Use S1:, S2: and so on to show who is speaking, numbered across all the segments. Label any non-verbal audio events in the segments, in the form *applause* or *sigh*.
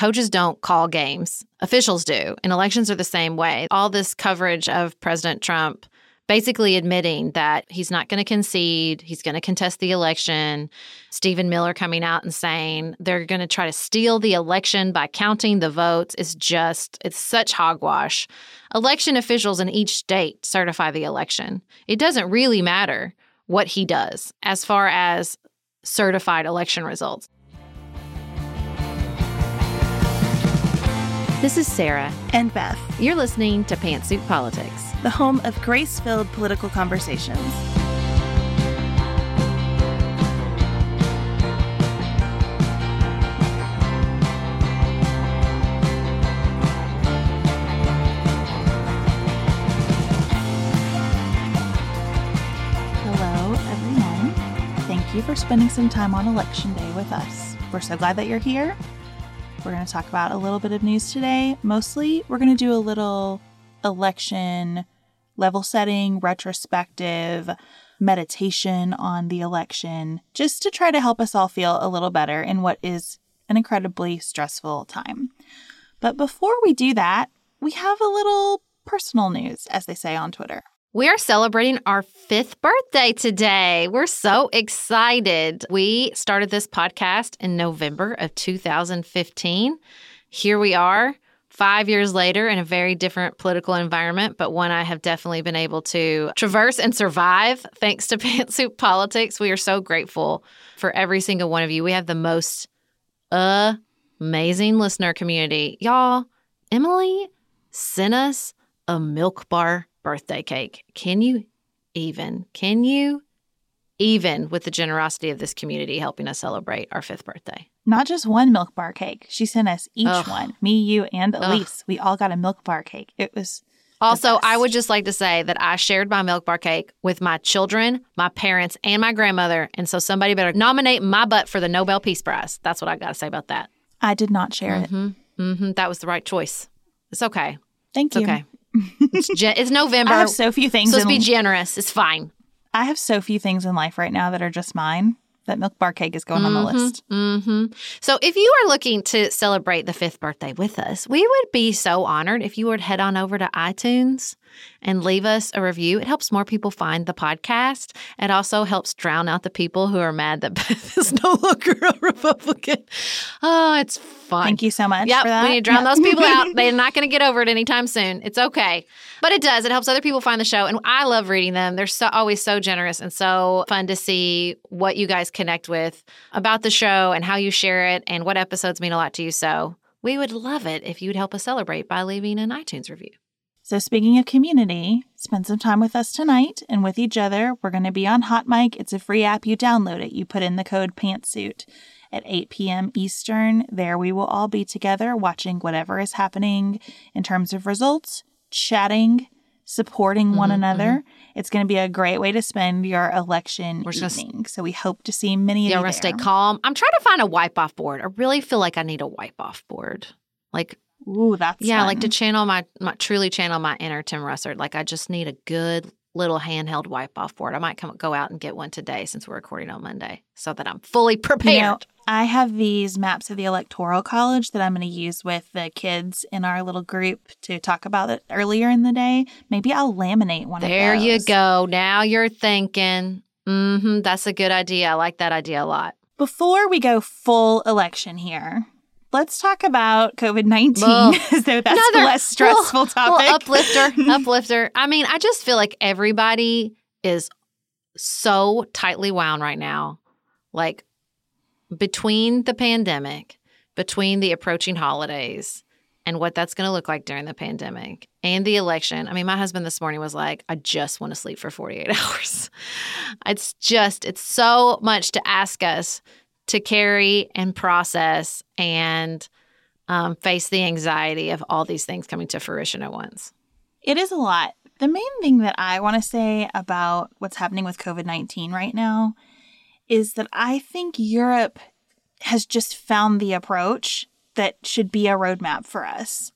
S1: Coaches don't call games, officials do, and elections are the same way. All this coverage of President Trump basically admitting that he's not going to concede, he's going to contest the election. Stephen Miller coming out and saying they're going to try to steal the election by counting the votes is just, it's such hogwash. Election officials in each state certify the election. It doesn't really matter what he does as far as certified election results. This is Sarah.
S2: And Beth,
S1: You're listening to Pantsuit Politics.
S2: the home of grace filled political conversations. Hello, everyone. Thank you for spending some time on Election Day with us. We're so glad that you're here. We're going to talk about a little bit of news today. Mostly, we're going to do a little election level setting, retrospective, meditation on the election, just to try to help us all feel a little better in what is an incredibly stressful time. But before we do that, we have a little personal news, as they say on Twitter.
S1: We are celebrating our fifth birthday today. We're so excited. We started this podcast in November of 2015. Here we are, five years later, in a very different political environment, but one I have definitely been able to traverse and survive thanks to *laughs* Pantsuit Politics. We are so grateful for every single one of you. We have the most amazing listener community. Y'all, Emily sent us a milk bar birthday cake. Can you even? Can you even with the generosity of this community helping us celebrate our fifth birthday?
S2: Not just one milk bar cake. She sent us each
S1: Ugh.
S2: one. Me, you, and Elise. We all got a milk bar cake. It was
S1: Also. I would just like to say that I shared my milk bar cake with my children, my parents, and my grandmother. And so somebody better nominate my butt for the Nobel Peace Prize. That's what I got to say about that.
S2: I did not share it.
S1: hmm hmm That was the right choice. It's okay.
S2: Thank
S1: It's
S2: you.
S1: okay. It's, it's November. *laughs*
S2: I have so few things.
S1: Supposed to
S2: in,
S1: be generous. It's fine.
S2: I have so few things in life right now that are just mine. That milk bar cake is going on the list.
S1: hmm So, if you are looking to celebrate the fifth birthday with us, we would be so honored if you would head on over to iTunes and leave us a review. It helps more people find the podcast. It also helps drown out the people who are mad that *laughs* Beth is no longer a Republican. Oh, it's fun.
S2: Thank you so much
S1: Yep,
S2: for that.
S1: we need to drown
S2: Yeah.
S1: those people out. *laughs* They're not going to get over it anytime soon. It's okay. But it does. It helps other people find the show. And I love reading them. They're so always so generous and so fun to see what you guys connect with about the show and how you share it and what episodes mean a lot to you. So we would love it if you'd help us celebrate by leaving an iTunes review.
S2: So, speaking of community, spend some time with us tonight and with each other. We're going to be on Hot Mic. It's a free app. You download it. You put in the code Pantsuit at 8 p.m. Eastern. There we will all be together watching whatever is happening in terms of results, chatting, supporting one
S1: Mhm,
S2: another. It's going to be a great way to spend your election
S1: We're just
S2: evening. so, we hope to see many of
S1: Yeah,
S2: you
S1: we're going to stay calm. I'm trying to find a wipe off board. I really feel like I need a wipe off board. Like
S2: Ooh, that's
S1: Yeah, like to channel my, my truly channel my inner Tim Russert. Like I just need a good little handheld wipe off board. I might come go out and get one today since we're recording on Monday, so that I'm fully prepared.
S2: You know, I have these maps of the Electoral College that I'm going to use with the kids in our little group to talk about it earlier in the day. Maybe I'll laminate one
S1: there
S2: of those.
S1: There you go. Now you're thinking. Mm-hmm. That's a good idea. I like that idea a lot.
S2: Before we go full election here, let's talk about COVID 19
S1: Well, *laughs*
S2: as though that's a
S1: Another
S2: less *laughs* stressful
S1: little-
S2: topic.
S1: uplifter, *laughs* uplifter. I mean, I just feel like everybody is so tightly wound right now. Like between the pandemic, between the approaching holidays, and what that's going to look like during the pandemic and the election. I mean, my husband this morning was like, I just want to sleep for 48 hours. It's just, it's so much to ask us to carry and process and um, face the anxiety of all these things coming to fruition at once.
S2: It is a lot. The main thing that I want to say about what's happening with COVID 19 right now is that I think Europe has just found the approach that should be a roadmap for us.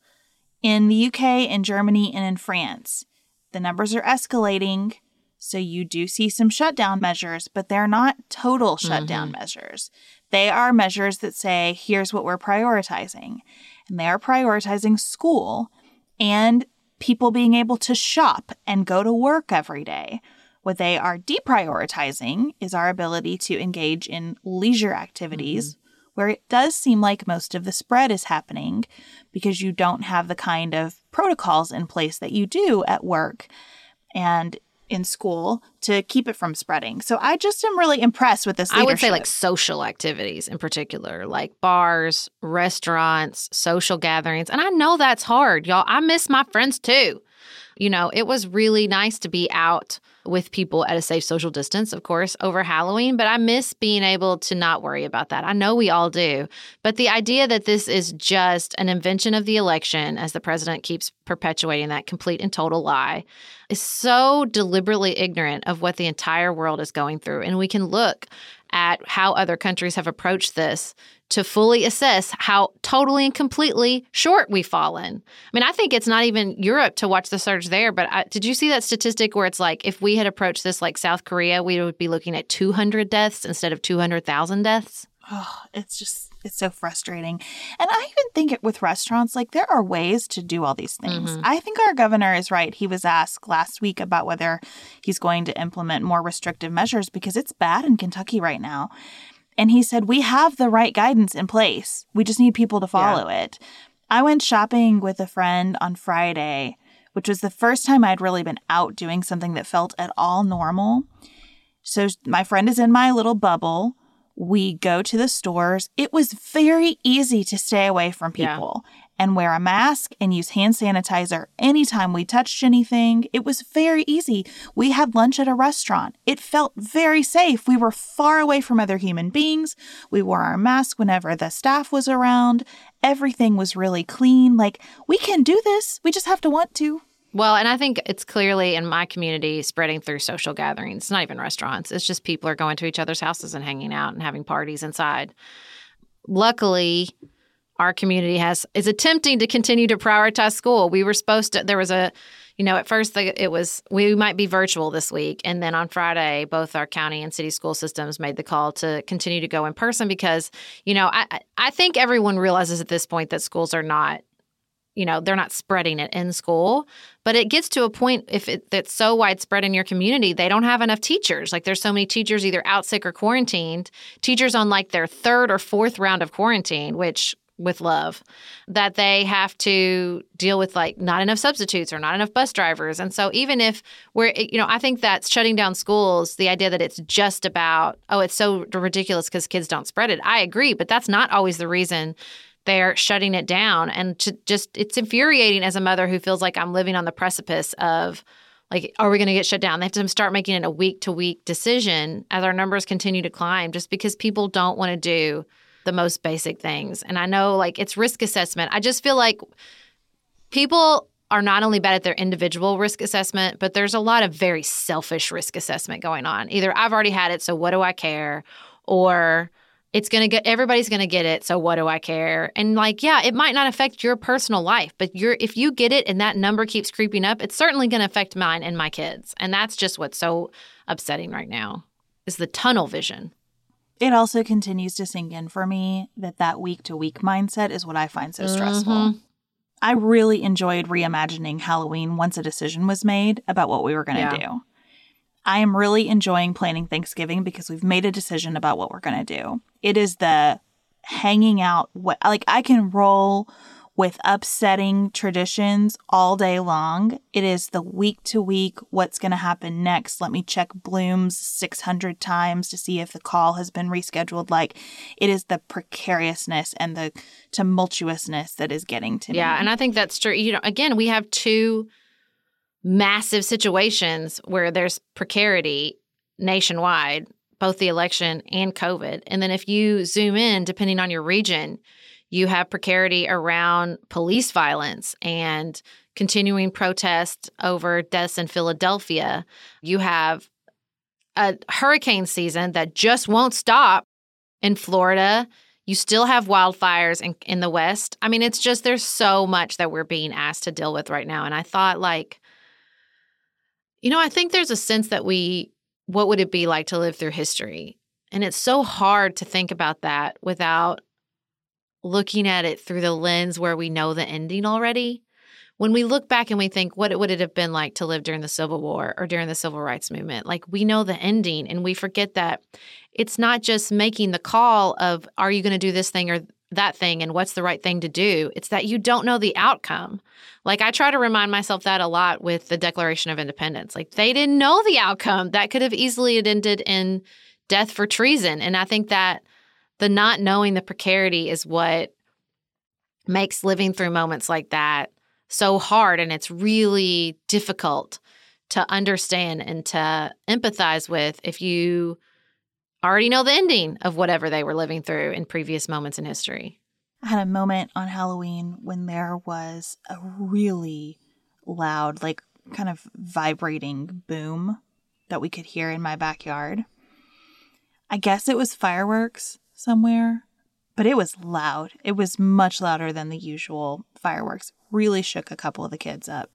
S2: In the UK, in Germany, and in France, the numbers are escalating. So you do see some shutdown measures, but they're not total shutdown mm-hmm. measures. They are measures that say, here's what we're prioritizing. And they are prioritizing school and people being able to shop and go to work every day. What they are deprioritizing is our ability to engage in leisure activities mm-hmm. where it does seem like most of the spread is happening because you don't have the kind of protocols in place that you do at work and in school to keep it from spreading. So I just am really impressed with this
S1: I would say like social activities in particular, like bars, restaurants, social gatherings. And I know that's hard, y'all. I miss my friends too. You know, it was really nice to be out with people at a safe social distance, of course, over Halloween, but I miss being able to not worry about that. I know we all do. But the idea that this is just an invention of the election, as the president keeps perpetuating that complete and total lie, is so deliberately ignorant of what the entire world is going through. And we can look at how other countries have approached this to fully assess how totally and completely short we've fallen. I mean, I think it's not even Europe to watch the surge there, but I, did you see that statistic where it's like if we had approached this like South Korea, we would be looking at 200 deaths instead of 200,000 deaths?
S2: Oh, it's just it's so frustrating. And I even think it with restaurants like there are ways to do all these things.
S1: Mhm.
S2: I think our governor is right. He was asked last week about whether he's going to implement more restrictive measures because it's bad in Kentucky right now. And he said we have the right guidance in place. We just need people to follow it. I went shopping with a friend on Friday, which was the first time I'd really been out doing something that felt at all normal. So my friend is in my little bubble. We go to the stores. It was very easy to stay away from
S1: Yeah.
S2: people and wear a mask and use hand sanitizer anytime we touched anything. It was very easy. We had lunch at a restaurant. It felt very safe. We were far away from other human beings. We wore our mask whenever the staff was around. Everything was really clean. Like, we can do this. We just have to want to.
S1: Well, and I think it's clearly in my community spreading through social gatherings. It's not even restaurants. It's just people are going to each other's houses and hanging out and having parties inside. Luckily, our community has is attempting to continue to prioritize school. We were supposed to there was a you know, at first it was we might be virtual this week, and then on Friday, both our county and city school systems made the call to continue to go in person because, you know, I- I think everyone realizes at this point that schools are not you know they're not spreading it in school but it gets to a point if it, it's so widespread in your community they don't have enough teachers. Like there's so many teachers either out sick or quarantined teachers on like their third or fourth round of quarantine which with love that they have to deal with like not enough substitutes or not enough bus drivers. And so even if we're you know i think that shutting down schools the idea that it's just about oh it's so ridiculous because kids don't spread it. I agree but that's not always the reason they're shutting it down and to just it's infuriating as a mother who feels like i'm living on the precipice of like are we going to get shut down they have to start making it a week to week decision as our numbers continue to climb just because people don't want to do the most basic things. And I know like it's risk assessment. I just feel like people are not only bad at their individual risk assessment, but there's a lot of very selfish risk assessment going on. Either I've already had it, so what do I care? Or it's going to get everybody's going to get it, so what do I care? And like, yeah, it might not affect your personal life, but you're if you get it and that number keeps creeping up, it's certainly going to affect mine and my kids. And that's just what's so upsetting right now is the tunnel vision.
S2: It also continues to sink in for me that that week to week mindset is what I find so stressful.
S1: Mm-hmm.
S2: I really enjoyed reimagining Halloween once a decision was made about what we were going to
S1: Yeah.
S2: do. I am really enjoying planning Thanksgiving because we've made a decision about what we're going to do. It is the hanging out, what, like I can roll with upsetting traditions all day long. It is the week to week, what's going to happen next. Let me check Bloomz 600 times to see if the call has been rescheduled. Like it is the precariousness and the tumultuousness that is getting to me.
S1: Yeah, and I think that's true. You know, again, we have two massive situations where there's precarity nationwide, both the election and COVID. And then if you zoom in, depending on your region, you have precarity around police violence and continuing protests over deaths in Philadelphia. You have a hurricane season that just won't stop in Florida. You still have wildfires in, in the West. I mean, it's just there's so much that we're being asked to deal with right now. And I thought, like, you know, I think there's a sense that we, what would it be like to live through history? And it's so hard to think about that without looking at it through the lens where we know the ending already. When we look back and we think, what would it have been like to live during the Civil War or during the Civil Rights Movement? Like, we know the ending, and we forget that it's not just making the call of, are you going to do this thing or that thing and what's the right thing to do? It's that you don't know the outcome. Like, I try to remind myself that a lot with the Declaration of Independence. Like, they didn't know the outcome. That could have easily ended in death for treason. And I think that the not knowing the precarity is what makes living through moments like that so hard and it's really difficult to understand and to empathize with if you already know the ending of whatever they were living through in previous moments in history.
S2: I had a moment on Halloween when there was a really loud, like kind of vibrating boom that we could hear in my backyard. I guess it was fireworks somewhere, but it was loud. It was much louder than the usual fireworks. Really shook a couple of the kids up.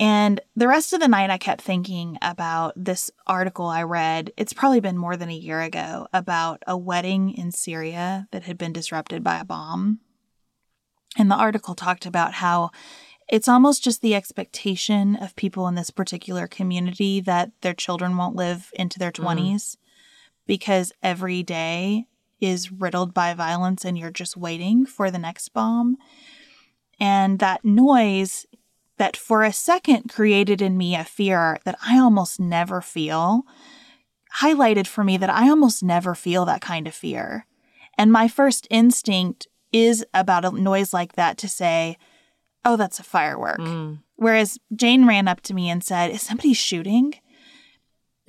S2: And the rest of the night, I kept thinking about this article I read. It's probably been more than a year ago about a wedding in Syria that had been disrupted by a bomb. And the article talked about how it's almost just the expectation of people in this particular community that their children won't live into their mm-hmm. 20s because every day is riddled by violence and you're just waiting for the next bomb. And that noise that for a second created in me a fear that I almost never feel highlighted for me that I almost never feel that kind of fear. And my first instinct is about a noise like that to say, oh, that's a firework. Mm. Whereas Jane ran up to me and said, is somebody shooting?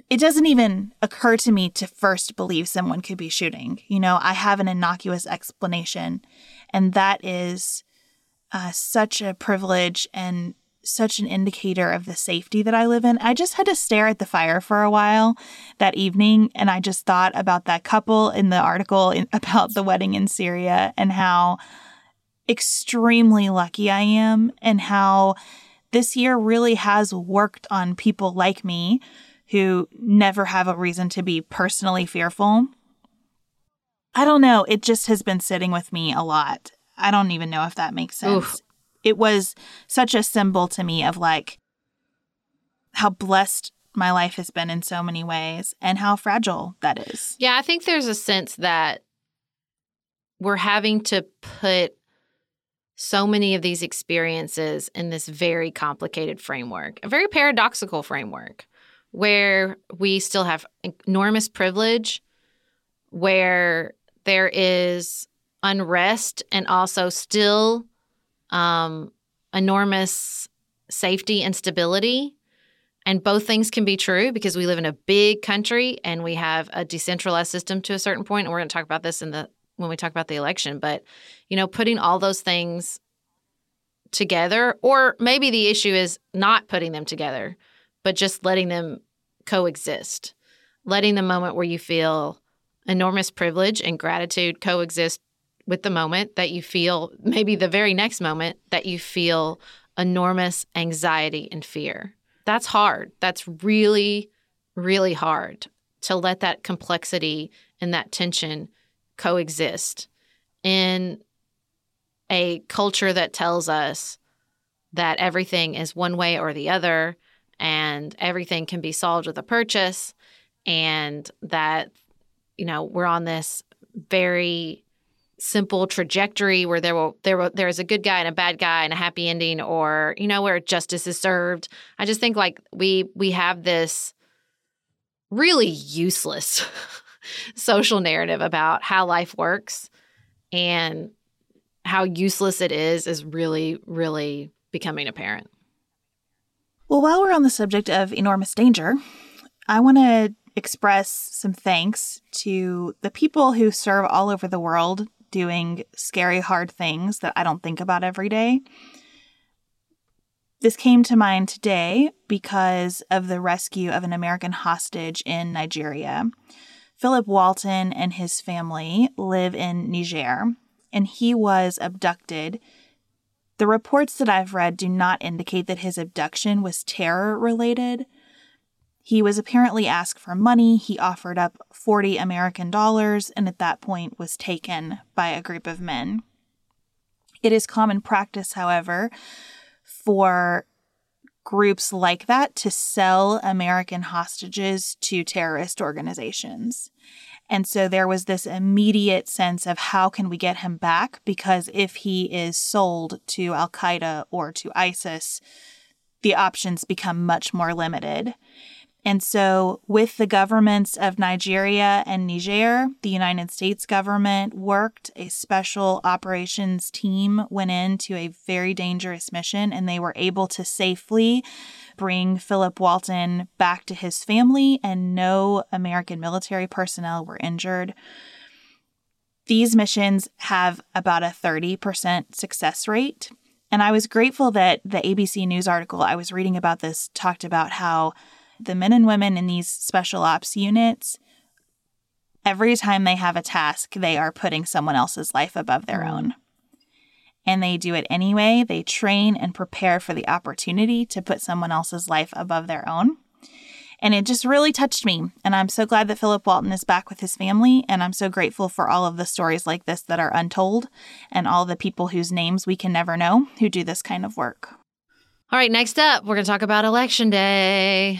S2: It doesn't even occur to me to first believe someone could be shooting. You know, I have an innocuous explanation, and that is uh, such a privilege and such an indicator of the safety that I live in. I just had to stare at the fire for a while that evening, and I just thought about that couple in the article in, *laughs* about the wedding in Syria and how extremely lucky I am, and how this year really has worked on people like me who never have a reason to be personally fearful. I don't know, it just has been sitting with me a lot I don't even know if that makes sense.
S1: Oof.
S2: It was such a symbol to me of like how blessed my life has been in so many ways and how fragile that is.
S1: Yeah, I think there's a sense that we're having to put so many of these experiences in this very complicated framework, a very paradoxical framework where we still have enormous privilege, where there is unrest and also still um, enormous safety and stability. And both things can be true because we live in a big country and we have a decentralized system to a certain point. And we're going to talk about this in the when we talk about the election. But you know, putting all those things together, or maybe the issue is not putting them together, but just letting them coexist, letting the moment where you feel enormous privilege and gratitude coexist with the moment that you feel, maybe the very next moment that you feel enormous anxiety and fear. That's hard. That's really, really hard to let that complexity and that tension coexist in a culture that tells us that everything is one way or the other and everything can be solved with a purchase and that you know we're on this very simple trajectory where there will there will there is a good guy and a bad guy and a happy ending or you know where justice is served. I just think like we we have this really useless *laughs* social narrative about how life works and how useless it is is really really becoming apparent.
S2: Well, while we're on the subject of enormous danger, I want to express some thanks to the people who serve all over the world doing scary, hard things that I don't think about every day. This came to mind today because of the rescue of an American hostage in Nigeria. Philip Walton and his family live in Niger, and he was abducted. The reports that I've read do not indicate that his abduction was terror related. He was apparently asked for money. He offered up 40 American dollars and at that point was taken by a group of men. It is common practice, however, for groups like that to sell American hostages to terrorist organizations. And so there was this immediate sense of how can we get him back? Because if he is sold to Al Qaeda or to ISIS, the options become much more limited. And so, with the governments of Nigeria and Niger, the United States government worked. A special operations team went into a very dangerous mission, and they were able to safely bring Philip Walton back to his family, and no American military personnel were injured. These missions have about a 30% success rate. And I was grateful that the ABC News article I was reading about this talked about how the men and women in these special ops units, every time they have a task, they are putting someone else's life above their mm. own. And they do it anyway. They train and prepare for the opportunity to put someone else's life above their own. And it just really touched me. And I'm so glad that Philip Walton is back with his family. And I'm so grateful for all of the stories like this that are untold and all the people whose names we can never know who do this kind of work.
S1: All right, next up, we're going to talk about Election Day.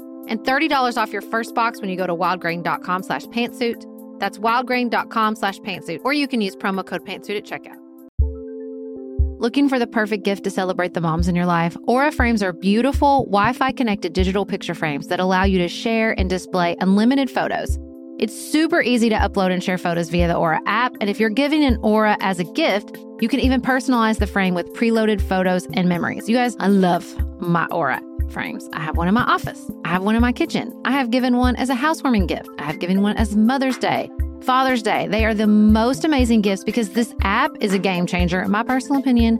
S1: and $30 off your first box when you go to wildgrain.com slash pantsuit. That's wildgrain.com slash pantsuit, or you can use promo code pantsuit at checkout. Looking for the perfect gift to celebrate the moms in your life? Aura frames are beautiful, Wi Fi connected digital picture frames that allow you to share and display unlimited photos. It's super easy to upload and share photos via the Aura app. And if you're giving an Aura as a gift, you can even personalize the frame with preloaded photos and memories. You guys, I love my Aura frames. I have one in my office, I have one in my kitchen. I have given one as a housewarming gift, I have given one as Mother's Day. Father's Day. They are the most amazing gifts because this app is a game changer, in my personal opinion,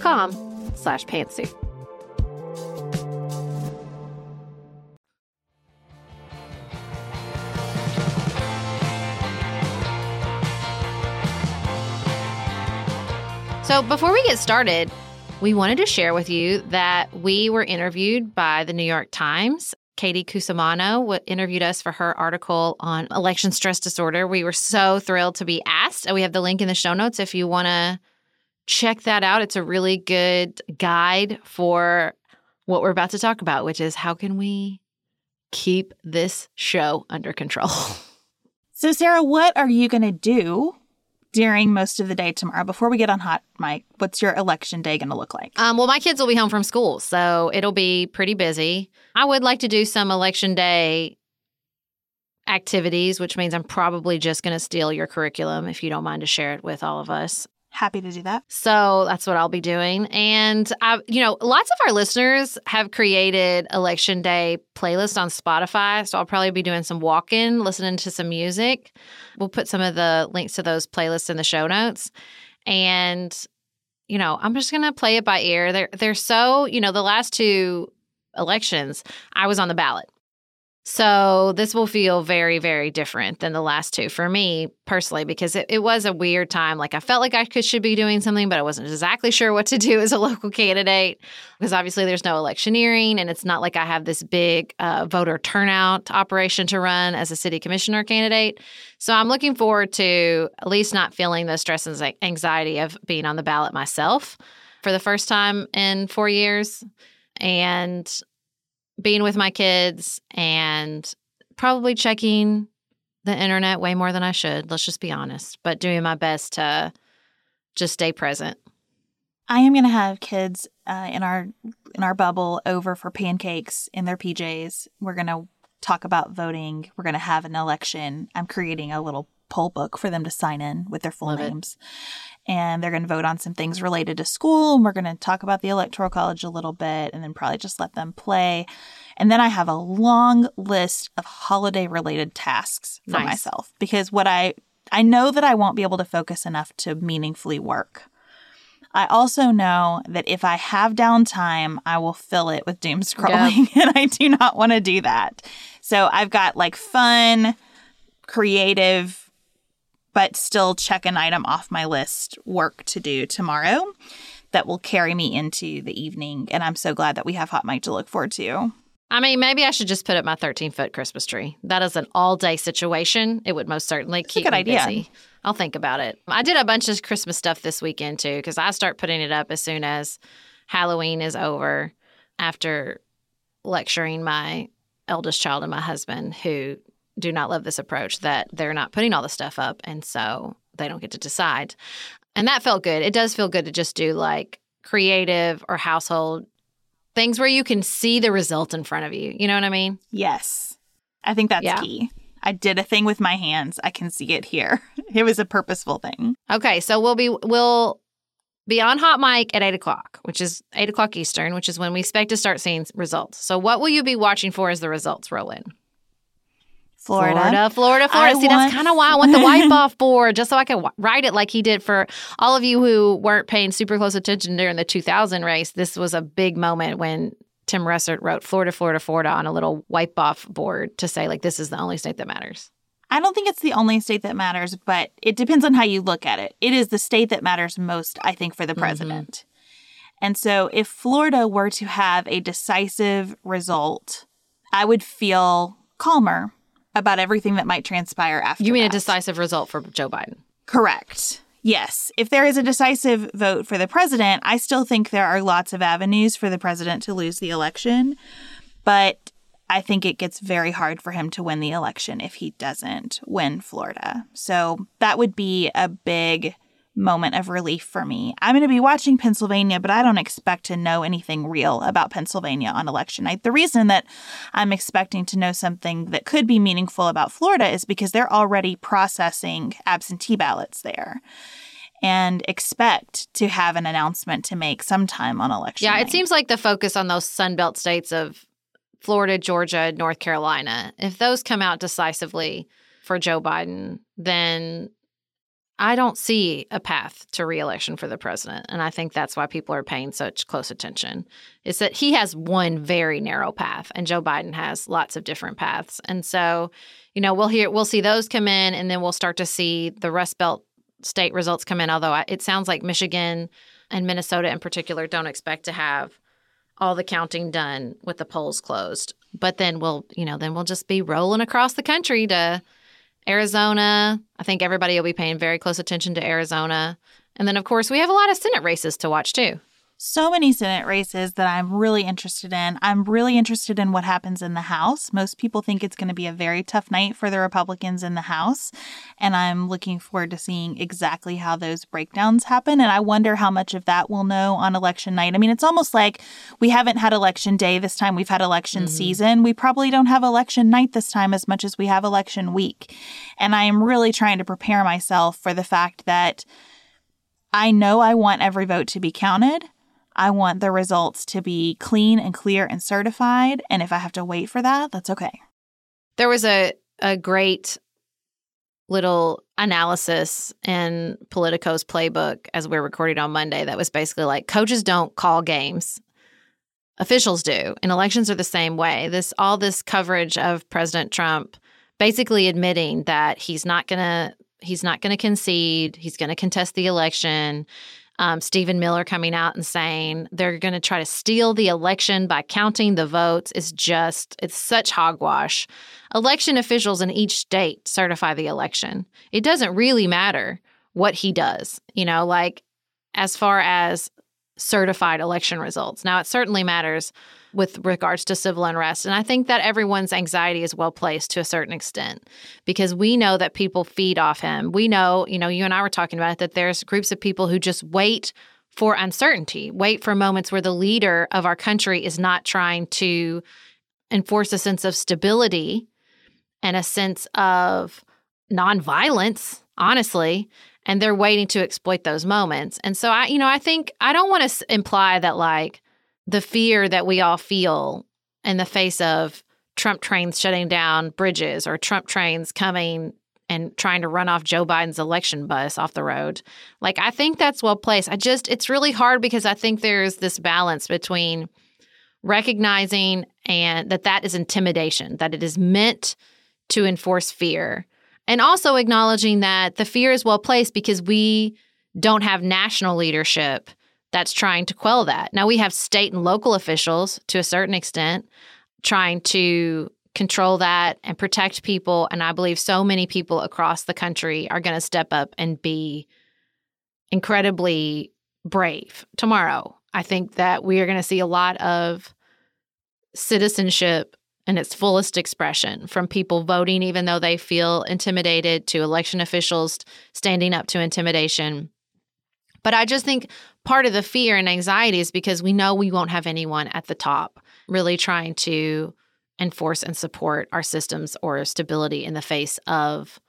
S1: com slash pantsuit. So before we get started, we wanted to share with you that we were interviewed by the New York Times. Katie Cusimano interviewed us for her article on election stress disorder. We were so thrilled to be asked. We have the link in the show notes if you want to check that out. It's a really good guide for what we're about to talk about, which is how can we keep this show under control? *laughs*
S2: So, Sarah, what are you going to do during most of the day tomorrow before we get on hot mic what's your election day going to look like
S1: um, well my kids will be home from school so it'll be pretty busy i would like to do some election day activities which means i'm probably just going to steal your curriculum if you don't mind to share it with all of us
S2: happy to do that.
S1: So that's what I'll be doing. And I, you know, lots of our listeners have created election day playlists on Spotify. So I'll probably be doing some walk-in, listening to some music. We'll put some of the links to those playlists in the show notes. And you know, I'm just gonna play it by ear. They're they're so, you know, the last two elections, I was on the ballot. So this will feel very, very different than the last two for me personally, because it, it, was a weird time. Like I felt like I could should be doing something, but I wasn't exactly sure what to do as a *laughs* local candidate. Because obviously there's no electioneering and it's not like I have this big uh, voter turnout operation to run as a city commissioner candidate. So I'm looking forward to at least not feeling the stress and anxiety of being on the ballot myself for the first time in four years. And being with my kids and probably checking the internet way more than I should. Let's just be honest, but doing my best to just stay present.
S2: I am going to have kids uh, in our in our bubble over for pancakes in their PJs. We're going to talk about voting. We're going to have an election. I'm creating a little poll book for them to sign in with their full Love names. It and they're going to vote on some things related to school. And we're going to talk about the Electoral College a little bit and then probably just let them play. And then I have a long list of holiday related tasks for nice. myself because what I I know that I won't be able to focus enough to meaningfully work. I also know that if I have downtime, I will fill it with doom scrolling, yep. *laughs* and I do not want to do that. So I've got like fun, creative but still check an item off my list work to do tomorrow that will carry me into the evening. And I'm so glad that we have Hot Mic to look forward to.
S1: I mean, maybe I should just put up my 13 foot Christmas tree. That is an all day situation. It would most certainly
S2: That's
S1: keep me
S2: idea.
S1: busy. I'll think about it. I did a bunch of Christmas stuff this weekend too because I start putting it up as soon as Halloween is over after lecturing my eldest child and my husband who do not love this approach that they're not putting all the stuff up and so they don't get to decide. And that felt good. It does feel good to just do like creative or household things where you can see the result in front of you. You know what I mean?
S2: Yes. I think that's
S1: Yeah.
S2: key. I did a thing with my hands. I can see it here. *laughs* It was a purposeful thing.
S1: Okay, so we'll be we'll be on hot mic at eight o'clock, which is eight o'clock Eastern, which is when we expect to start seeing results. So what will you be watching for as the results roll in?
S2: Florida.
S1: Florida, Florida, Florida.
S2: I
S1: See,
S2: want-
S1: that's kind of why I want the *laughs* wipe off board, just so I can w- write it like he did for all of you who weren't paying super close attention during the 2000 race. This was a big moment when Tim Russert wrote Florida, Florida, Florida on a little wipe off board to say, like, this is the only state that matters.
S2: I don't think it's the only state that matters, but it depends on how you look at it. It is the state that matters most, I think, for the mm-hmm. president. And so if Florida were to have a decisive result, I would feel calmer about everything that might transpire after.
S1: You mean a decisive result for Joe Biden?
S2: Correct. Yes. If there is a decisive vote for the president, I still think there are lots of avenues for the president to lose the election. But I think it gets very hard for him to win the election if he doesn't win Florida. So that would be a big moment of relief for me. I'm going to be watching Pennsylvania, but I don't expect to know anything real about Pennsylvania on election night. The reason that I'm expecting to know something that could be meaningful about Florida is because they're already processing absentee ballots there and expect to have an announcement to make sometime on election night.
S1: Yeah,
S2: night.
S1: it seems like the focus on those Sunbelt states of Florida, Georgia, North Carolina, if those come out decisively for Joe Biden, then I don't see a path to reelection for the president. And I think that's why people are paying such close attention. Is that he has one very narrow path and Joe Biden has lots of different paths. And so, you know, we'll hear we'll see those come in and then we'll start to see the Rust Belt state results come in, although it sounds like Michigan and Minnesota in particular don't expect to have all the counting done with the polls closed. But then we'll, you know, then we'll just be rolling across the country to Arizona. I think everybody will be paying very close attention to Arizona. And then, of course, we have a lot of Senate races to watch too.
S2: So many Senate races that I'm really interested in. I'm really interested in what happens in the House. Most people think it's going to be a very tough night for the Republicans in the House. And I'm looking forward to seeing exactly how those breakdowns happen. And I wonder how much of that we'll know on election night. I mean, it's almost like we haven't had election day this time, we've had election mm-hmm. season. We probably don't have election night this time as much as we have election week. And I am really trying to prepare myself for the fact that I know I want every vote to be counted. I want the results to be clean and clear and certified. And if I have to wait for that, that's okay.
S1: There was a, a great little analysis in Politico's playbook as we're recording on Monday that was basically like coaches don't call games. Officials do. And elections are the same way. This all this coverage of President Trump basically admitting that he's not gonna he's not gonna concede, he's gonna contest the election. Um, Stephen Miller coming out and saying they're going to try to steal the election by counting the votes is just, it's such hogwash. Election officials in each state certify the election. It doesn't really matter what he does, you know, like as far as certified election results. Now, it certainly matters with regards to civil unrest. And I think that everyone's anxiety is well placed to a certain extent because we know that people feed off him. We know, you know, you and I were talking about it, that there's groups of people who just wait for uncertainty, wait for moments where the leader of our country is not trying to enforce a sense of stability and a sense of nonviolence, honestly. And they're waiting to exploit those moments. And so I, you know, I think I don't want to imply that like the fear that we all feel in the face of Trump trains shutting down bridges or Trump trains coming and trying to run off Joe Biden's election bus off the road. Like, I think that's well placed. I just, it's really hard because I think there's this balance between recognizing and that that is intimidation, that it is meant to enforce fear, and also acknowledging that the fear is well placed because we don't have national leadership that's trying to quell that. Now we have state and local officials to a certain extent trying to control that and protect people. And I believe so many people across the country are going to step up and be incredibly brave tomorrow. I think that we are going to see a lot of citizenship in its fullest expression from people voting, even though they feel intimidated, to election officials standing up to intimidation. But I just think part of the fear and anxiety is because we know we won't have anyone at the top really trying to enforce and support our systems or stability in the face of,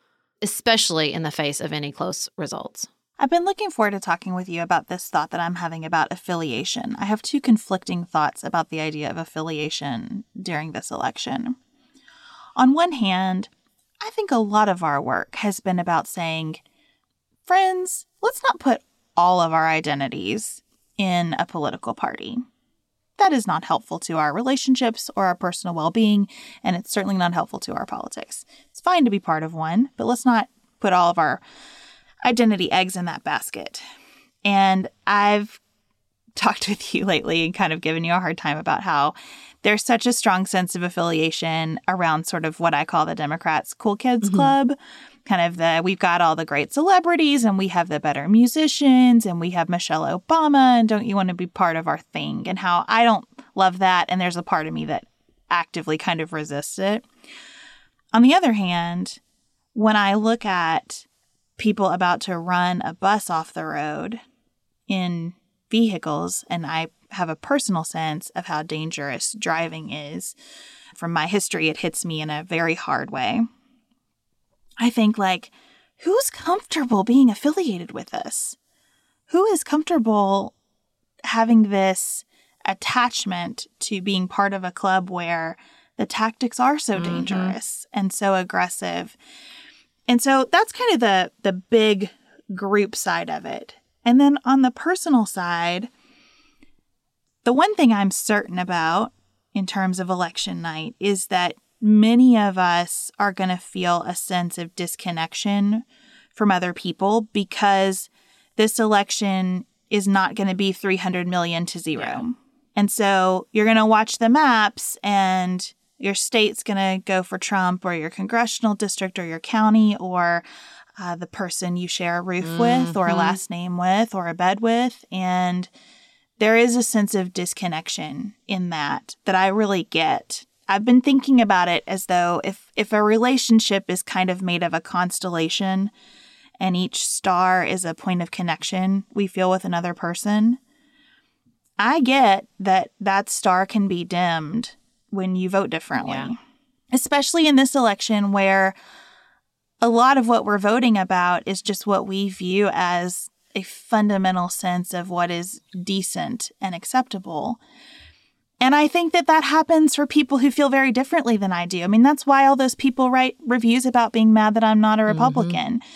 S1: especially in the face of any close results.
S2: I've been looking forward to talking with you about this thought that I'm having about affiliation. I have two conflicting thoughts about the idea of affiliation during this election. On one hand, I think a lot of our work has been about saying, friends, let's not put all of our identities in a political party. That is not helpful to our relationships or our personal well being, and it's certainly not helpful to our politics. It's fine to be part of one, but let's not put all of our identity eggs in that basket. And I've *laughs* talked with you lately and kind of given you a hard time about how there's such a strong sense of affiliation around sort of what I call the Democrats Cool Kids mm-hmm. Club. Kind of the we've got all the great celebrities and we have the better musicians and we have Michelle Obama and don't you want to be part of our thing? And how I don't love that and there's a part of me that actively kind of resists it. On the other hand, when I look at people about to run a bus off the road in vehicles, and I have a personal sense of how dangerous driving is. From my history, it hits me in a very hard way. I think, like, who's comfortable being affiliated with us? Who is comfortable having this attachment to being part of a club where the tactics are so mm-hmm. dangerous and so aggressive? And so that's kind of the the big group side of it. And then on the personal side, the one thing I'm certain about in terms of election night is that many of us are going to feel a sense of disconnection from other people because this election is not going to be 300 million to zero. Yeah. And so you're going to watch the maps and your state's going to go for Trump or your congressional district or your county or uh, the person you share a roof mm-hmm. with or a mm-hmm. last name with or a bed with. And there is a sense of disconnection in that that I really get. I've been thinking about it as though if if a relationship is kind of made of a constellation and each star is a point of connection we feel with another person, I get that that star can be dimmed when you vote differently. Yeah. Especially in this election where a lot of what we're voting about is just what we view as a fundamental sense of what is decent and acceptable. And I think that that happens for people who feel very differently than I do. I mean, that's why all those people write reviews about being mad that I'm not a mm-hmm. Republican. Mm-hmm.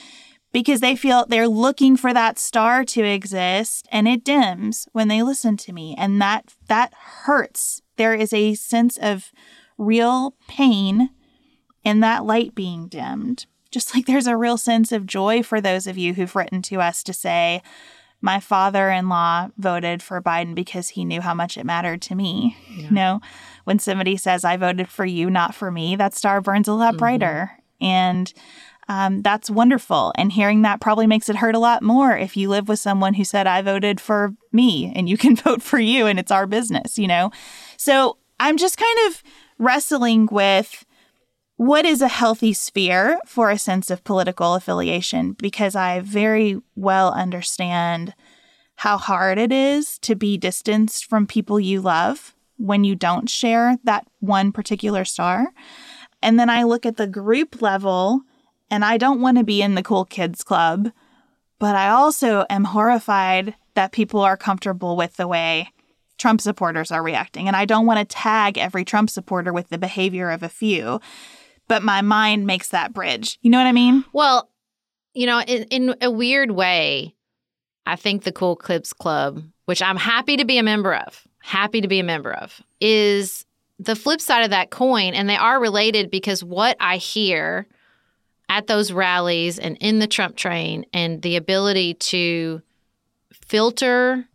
S2: Because they feel they're looking for that star to exist and it dims when they listen to me and that that hurts there is a sense of real pain in that light being dimmed. Just like there's a real sense of joy for those of you who've written to us to say, my father in law voted for Biden because he knew how much it mattered to me. Yeah. You know, when somebody says, I voted for you, not for me, that star burns a lot mm-hmm. brighter. And um, that's wonderful. And hearing that probably makes it hurt a lot more if you live with someone who said, I voted for me and you *laughs* can vote for you and it's our business, you know? So I'm just kind of wrestling with what is a healthy sphere for a sense of political affiliation because I very well understand how hard it is to be distanced from people you love when you don't share that one particular star. And then I look at the group level and I don't want to be in the cool kids club, but I also am horrified that people are comfortable with the way Trump supporters are reacting. And I don't want to tag every Trump supporter with the behavior of a few, but my mind makes that bridge. You know what I mean?
S1: Well, you know, in, in a weird way, I think the Cool Clips Club, which I'm happy to be a member of, happy to be a member of, is the flip side of that coin. And they are related because what I hear at those rallies and in the Trump train and the ability to filter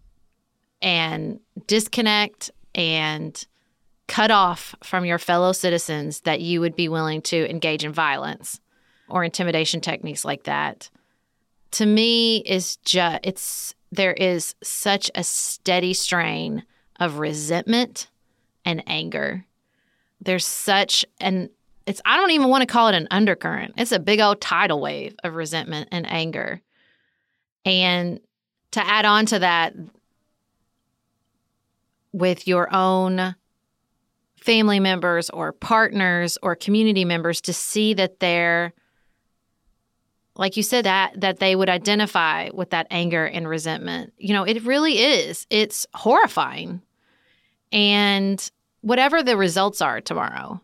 S1: and disconnect and cut off from your fellow citizens that you would be willing to engage in violence or intimidation techniques like that to me is just it's there is such a steady strain of resentment and anger there's such an it's I don't even want to call it an undercurrent. It's a big old tidal wave of resentment and anger. And to add on to that with your own family members or partners or community members to see that they're like you said that that they would identify with that anger and resentment. You know, it really is. It's horrifying. And whatever the results are tomorrow,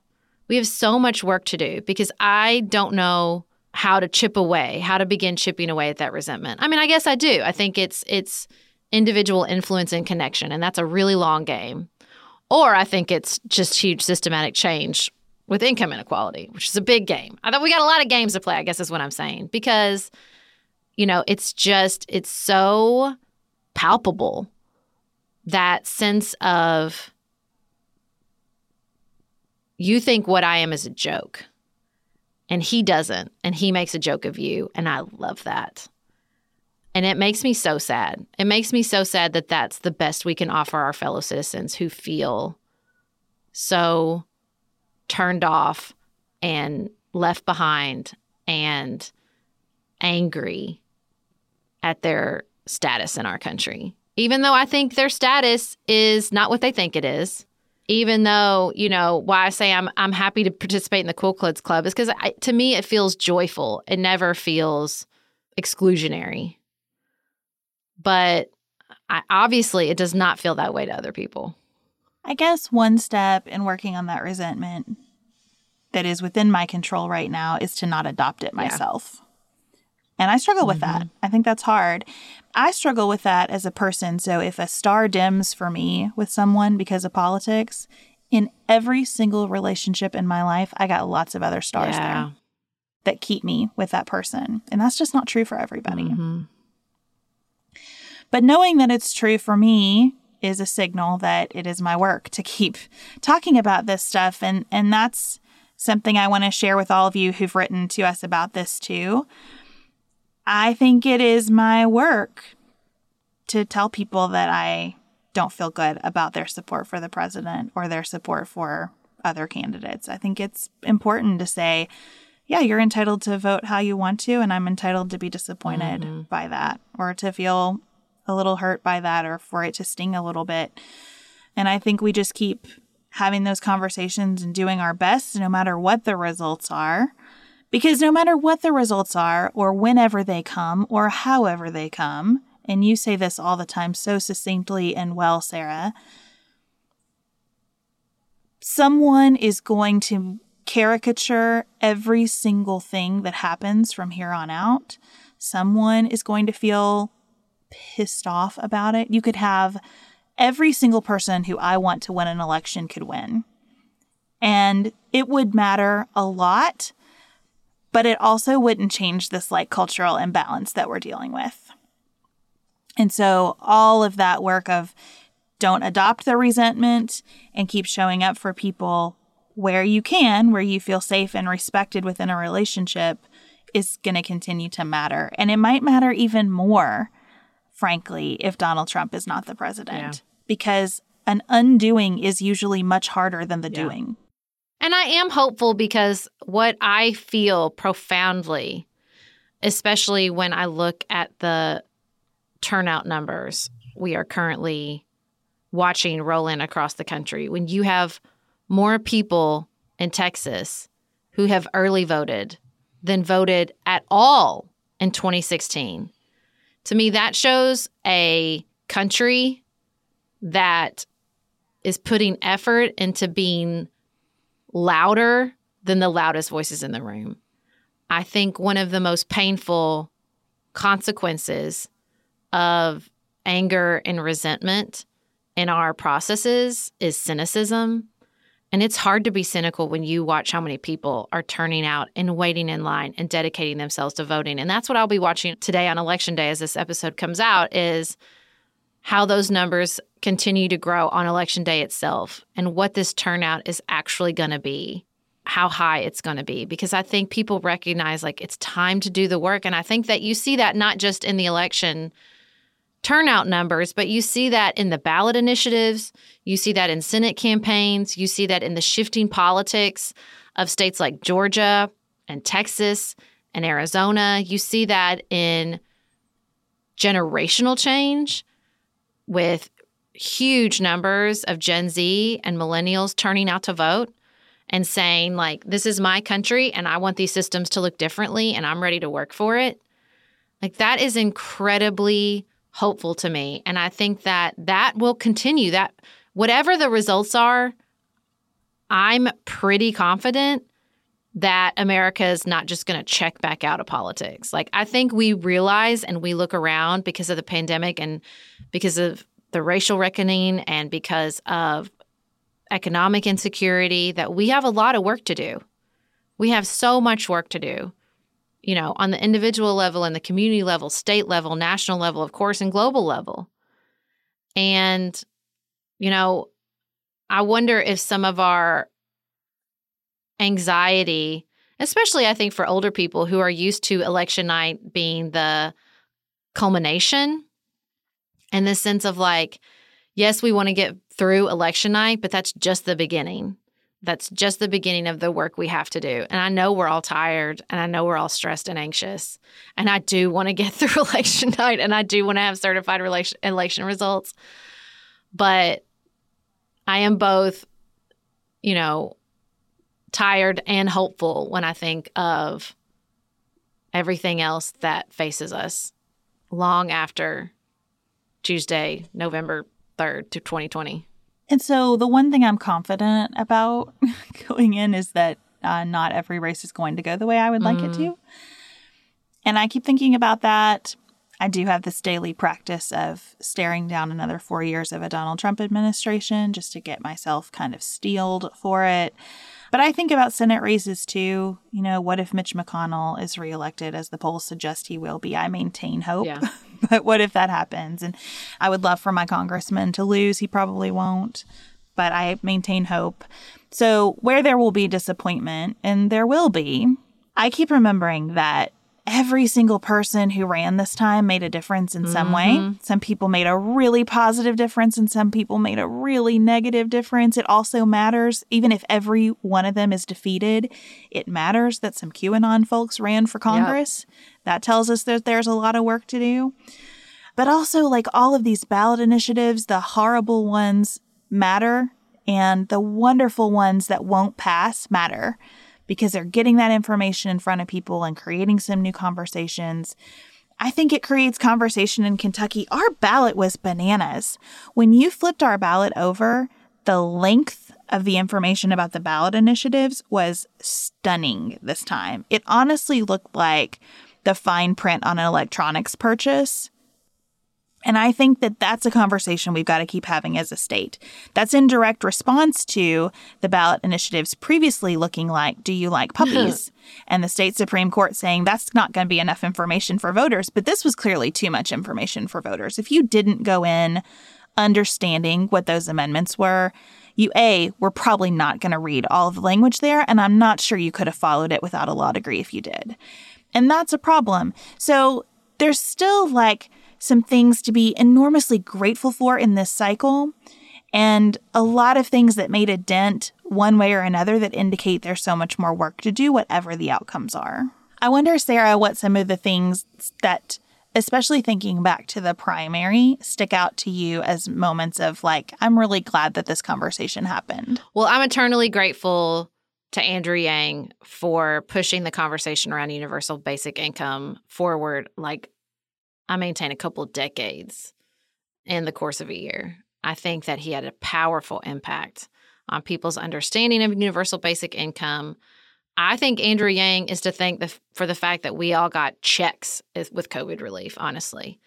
S1: we have so much work to do because I don't know how to chip away, how to begin chipping away at that resentment. I mean, I guess I do. I think it's it's individual influence and connection, and that's a really long game. Or I think it's just huge systematic change with income inequality, which is a big game. I thought we got a lot of games to play, I guess is what I'm saying. Because, you know, it's just it's so palpable that sense of you think what I am is a joke. And he doesn't. And he makes a joke of you. And I love that. And it makes me so sad. It makes me so sad that that's the best we can offer our fellow citizens who feel so turned off and left behind and angry at their status in our country. Even though I think their status is not what they think it is even though you know why I say I'm I'm happy to participate in the Cool Kids Club is because to me it feels joyful. It never feels exclusionary. But I, obviously, it does not feel that way to other people.
S2: I guess one step in working on that resentment that is within my control right now is to not adopt it myself. Yeah. And I struggle with mm-hmm. that. I think that's hard. I struggle with that as a person. So if a star dims for me with someone because of politics, in every single relationship in my life, I got lots of other stars yeah. there that keep me with that person. And that's just not true for everybody. Mm-hmm. But knowing that it's true for me is a signal that it is my work to keep *laughs* talking about this stuff and and that's something I want to share with all of you who've written to us about this too. I think it is my work to tell people that I don't feel good about their support for the president or their support for other candidates. I think it's important to say, yeah, you're entitled to vote how you want to, and I'm entitled to be disappointed mm-hmm. by that or to feel a little hurt by that or for it to sting a little bit. And I think we just keep having those conversations and doing our best no matter what the results are because no matter what the results are, or whenever they come, or however they come, and you say this all the time so succinctly and well, Sarah, someone is going to caricature every single thing that happens from here on out. Someone is going to feel pissed off about it. You could have every single person who I want to win an election could win. And it would matter a lot but it also wouldn't change this like cultural imbalance that we're dealing with. And so all of that work of don't adopt the resentment and keep showing up for people where you can, where you feel safe and respected within a relationship is going to continue to matter. And it might matter even more, frankly, if Donald Trump is not the president, yeah. because an undoing is usually much harder than the yeah. doing.
S1: And I am hopeful because what I feel profoundly, especially when I look at the turnout numbers we are currently watching roll in across the country, when you have more people in Texas who have early voted than voted at all in 2016. To me, that shows a country that is putting effort into being louder than the loudest voices in the room. I think one of the most painful consequences of anger and resentment in our processes is cynicism. And it's hard to be cynical when you watch how many people are turning out and waiting in line and dedicating themselves to voting. And that's what I'll be watching today on election day as this episode comes out is how those numbers continue to grow on election day itself and what this turnout is actually going to be how high it's going to be because I think people recognize like it's time to do the work. And I think that you see that not just in the election turnout numbers, but you see that in the ballot initiatives, you see that in Senate campaigns, you see that in the shifting politics of states like Georgia and Texas and Arizona. You see that in generational change with huge numbers of Gen Z and millennials turning out to vote and saying, like, this is my country and I want these systems to look differently and I'm ready to work for it. Like, that is incredibly hopeful to me. And I think that that will continue. That whatever the results are, I'm pretty confident that America is not just going to check back out of politics. Like, I think we realize and we look around because of the pandemic and because of the racial reckoning and because of economic insecurity that we have a lot of work to do. We have so much work to do, you know, on the individual level and the community level, state level, national level, of course, and global level. And, you know, I wonder if some of our anxiety, especially I think for older people who are used to election night being the culmination and this sense of like, yes, we want to get through election night, but that's just the beginning. That's just the beginning of the work we have to do. And I know we're all tired and I know we're all stressed and anxious. And I do want to get *laughs* through election night and I do want to have certified election, election results. But I am both, you know, tired and hopeful when I think of everything else that faces us long after Tuesday, November 3rd to 2020.
S2: And so the one thing I'm confident about *laughs* going in is that uh, not every race is going to go the way I would like mm. it to. And I keep thinking about that. I do have this daily practice of staring down another four years of a Donald Trump administration just to get myself kind of steeled for it. But I think about Senate races too. You know, what if Mitch McConnell is reelected as the polls suggest he will be? I maintain hope. Yeah. *laughs* but what if that happens? And I would love for my congressman to lose. He probably won't, but I maintain hope. So, where there will be disappointment, and there will be, I keep remembering that every single person who ran this time made a difference in some mm-hmm. way. Some people made a really positive difference and some people made a really negative difference. It also matters, even if every one of them is defeated, it matters that some QAnon folks ran for Congress. Yep. That tells us that there's a lot of work to do. But also, like all of these ballot initiatives, the horrible ones matter and the wonderful ones that won't pass matter because they're getting that information in front of people and creating some new conversations. I think it creates conversation in Kentucky. Our ballot was bananas. When you flipped our ballot over, the length of the information about the ballot initiatives was stunning this time. It honestly looked like the fine print on an electronics purchase. And I think that that's a conversation we've got to keep having as a state. That's in direct response to the ballot initiatives previously looking like, do you like mm-hmm. puppies? and the state Supreme Court saying that's not going to be enough information for voters. But this was clearly too much information for voters. If you didn't go in understanding what those amendments were, you A, were probably not going to read all of the language there. And I'm not sure you could have followed it without a law degree if you did. And that's a problem. So there's still like, some things to be enormously grateful for in this cycle, and a lot of things that made a dent one way or another that indicate there's so much more work to do, whatever the outcomes are. I wonder, Sarah, what some of the things that, especially thinking back to the primary, stick out to you as moments of like, I'm really glad that this conversation happened.
S1: Well, I'm eternally grateful to Andrew Yang for pushing the conversation around universal basic income forward. Like, I maintain a couple of decades in the course of a year. I think that he had a powerful impact on people's understanding of universal basic income. I think Andrew Yang is to thank the, for the fact that we all got checks with COVID relief, honestly.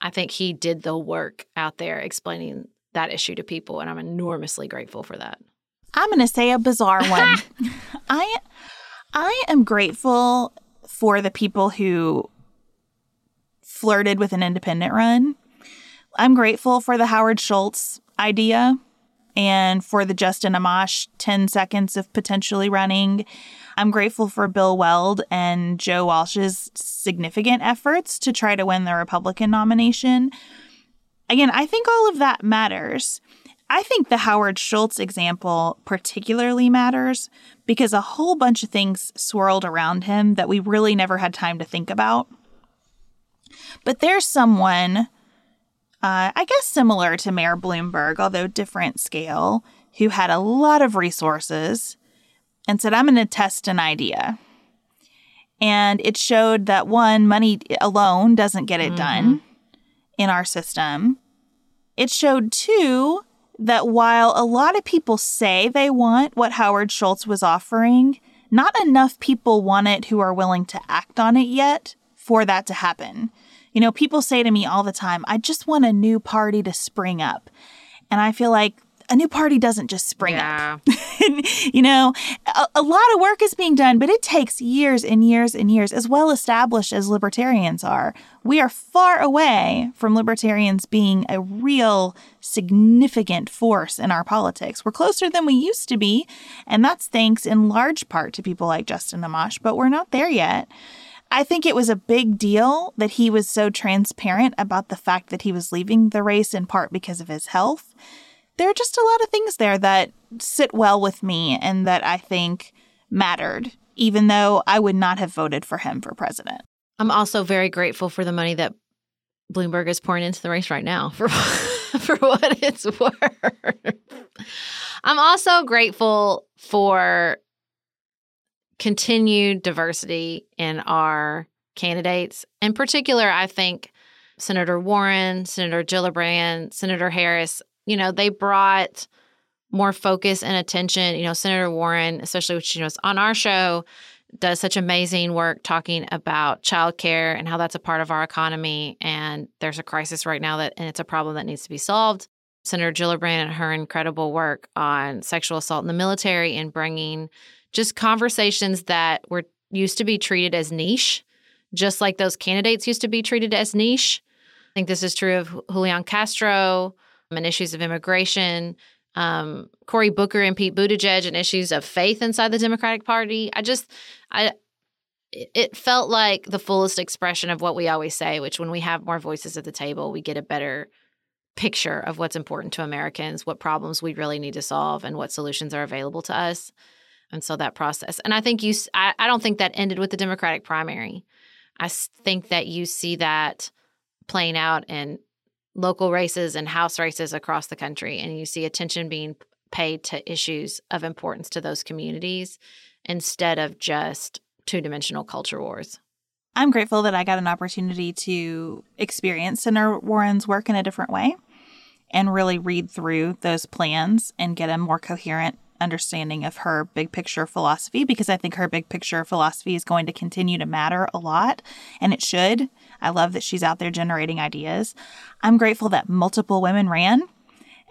S1: I think he did the work out there explaining that issue to people, and I'm enormously grateful for that.
S2: I'm going to say a bizarre *laughs* one. I I am grateful for the people who flirted with an independent run. I'm grateful for the Howard Schultz idea and for the Justin Amash 10 seconds of potentially running. I'm grateful for Bill Weld and Joe Walsh's significant efforts to try to win the Republican nomination. Again, I think all of that matters. I think the Howard Schultz example particularly matters because a whole bunch of things swirled around him that we really never had time to think about. But there's someone, uh, I guess similar to Mayor Bloomberg, although different scale, who had a lot of resources and said, I'm going to test an idea. And it showed that one, money alone doesn't get it mm-hmm. done in our system. It showed two, that while a lot of people say they want what Howard Schultz was offering, not enough people want it who are willing to act on it yet for that to happen. You know, people say to me all the time, I just want a new party to spring up. And I feel like a new party doesn't just spring yeah. up. *laughs* you know, a, a, lot of work is being done, but it takes years and years and years, as well established as libertarians are. We are far away from libertarians being a real significant force in our politics. We're closer than we used to be, and that's thanks in large part to people like Justin Amash, but we're not there yet. I think it was a big deal that he was so transparent about the fact that he was leaving the race in part because of his health there are just a lot of things there that sit well with me and that I think mattered, even though I would not have voted for him for president.
S1: I'm also very grateful for the money that Bloomberg is pouring into the race right now for *laughs* for what it's *laughs* worth. I'm also grateful for continued diversity in our candidates. In particular, I think Senator Warren, Senator Gillibrand, Senator Harris you know, they brought more focus and attention. You know, Senator Warren, especially which you know on our show, does such amazing work talking about childcare and how that's a part of our economy. And there's a crisis right now that and it's a problem that needs to be solved. Senator Gillibrand and her incredible work on sexual assault in the military and bringing just conversations that were used to be treated as niche, just like those candidates used to be treated as niche. I think this is true of Julian Castro, and issues of immigration, um, Cory Booker and Pete Buttigieg and issues of faith inside the Democratic Party. I just, I, it felt like the fullest expression of what we always say, which when we have more voices at the table, we get a better picture of what's important to Americans, what problems we really need to solve, and what solutions are available to us. And so that process. And I think you, I, I don't think that ended with the Democratic primary. I think that you see that playing out in local races and house races across the country, and you see attention being paid to issues of importance to those communities instead of just two dimensional culture wars.
S2: I'm grateful that I got an opportunity to experience Senator Warren's work in a different way and really read through those plans and get a more coherent understanding of her big picture philosophy because I think her big picture philosophy is going to continue to matter a lot and it should. I love that she's out there generating ideas. I'm grateful that multiple women ran.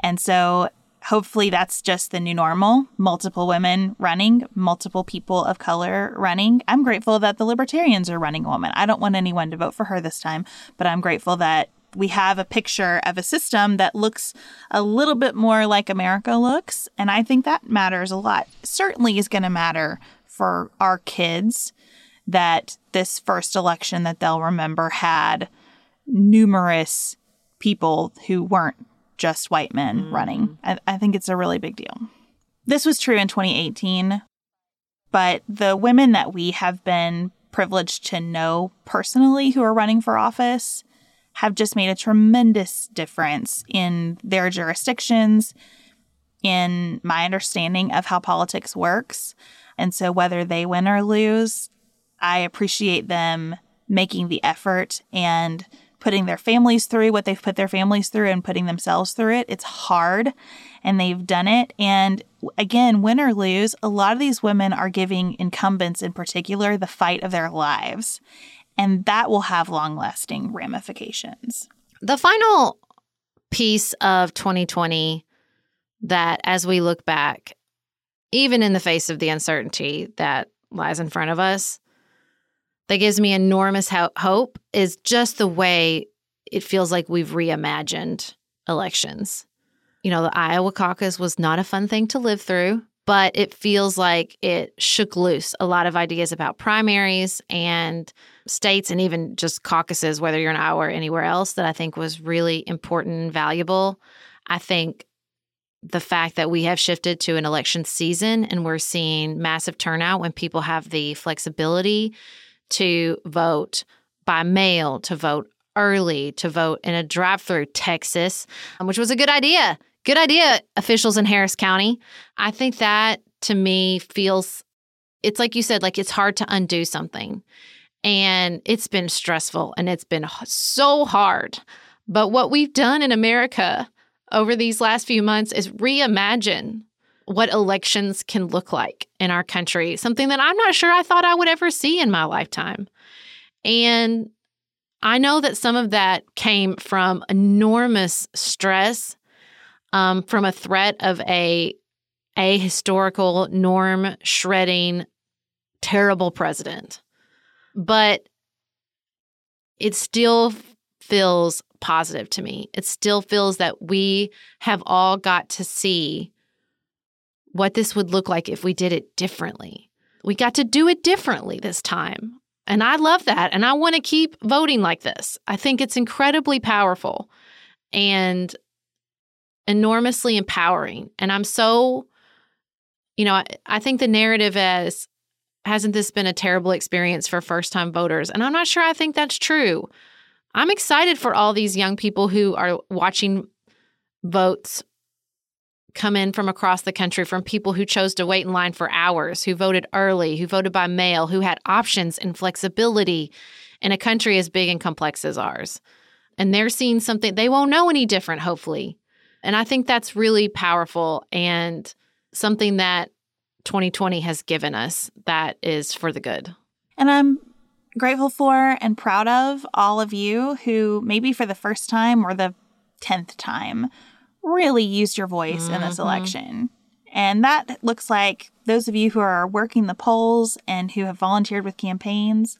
S2: And so hopefully that's just the new normal multiple women running, multiple people of color running. I'm grateful that the libertarians are running a woman. I don't want anyone to vote for her this time, but I'm grateful that we have a picture of a system that looks a little bit more like America looks. And I think that matters a lot. Certainly is going to matter for our kids that this first election that they'll remember had numerous people who weren't just white men mm. running. I, I think it's a really big deal. This was true in 2018, but the women that we have been privileged to know personally who are running for office have just made a tremendous difference in their jurisdictions, in my understanding of how politics works. And so, whether they win or lose, I appreciate them making the effort and putting their families through what they've put their families through and putting themselves through it. It's hard and they've done it. And again, win or lose, a lot of these women are giving incumbents in particular the fight of their lives and that will have long lasting ramifications.
S1: The final piece of 2020 that, as we look back, even in the face of the uncertainty that lies in front of us, that gives me enormous ho- hope is just the way it feels like we've reimagined elections. You know, the Iowa caucus was not a fun thing to live through, but it feels like it shook loose a lot of ideas about primaries and states and even just caucuses, whether you're in Iowa or anywhere else, that I think was really important and valuable. I think the fact that we have shifted to an election season and we're seeing massive turnout when people have the flexibility to vote by mail, to vote early, to vote in a drive through Texas, um, which was a good idea. Good idea, officials in Harris County. I think that to me feels, it's like you said, like it's hard to undo something. And it's been stressful and it's been so hard. But what we've done in America over these last few months is reimagine what elections can look like in our country, something that I'm not sure I thought I would ever see in my lifetime. And I know that some of that came from enormous stress, um, from a threat of a a historical norm shredding terrible president. But it still feels positive to me. It still feels that we have all got to see what this would look like if we did it differently. We got to do it differently this time. And I love that. And I want to keep voting like this. I think it's incredibly powerful and enormously empowering. And I'm so, you know, I, I think the narrative as hasn't this been a terrible experience for first time voters? And I'm not sure I think that's true. I'm excited for all these young people who are watching votes come in from across the country from people who chose to wait in line for hours, who voted early, who voted by mail, who had options and flexibility in a country as big and complex as ours. And they're seeing something they won't know any different, hopefully. And I think that's really powerful and something that 2020 has given us that is for the good.
S2: And I'm grateful for and proud of all of you who, maybe for the first time or the 10th time, really used your voice mm-hmm. in this mm-hmm. election. And that looks like those of you who are working the polls and who have volunteered with campaigns,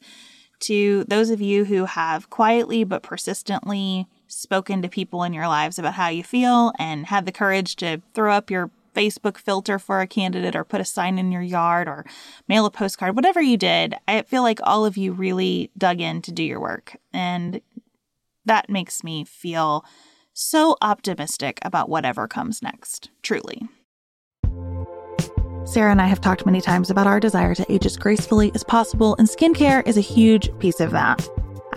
S2: to those of you who have quietly but persistently spoken to people in your lives about how you feel and had the courage to throw up your Facebook filter for a candidate or put a sign in your yard or mail a postcard, whatever you did, I feel like all of you really dug in to do your work. And that makes me feel so optimistic about whatever comes next, truly. Sarah and I have talked many times about our desire to age as gracefully as possible, and skincare is a huge piece of that.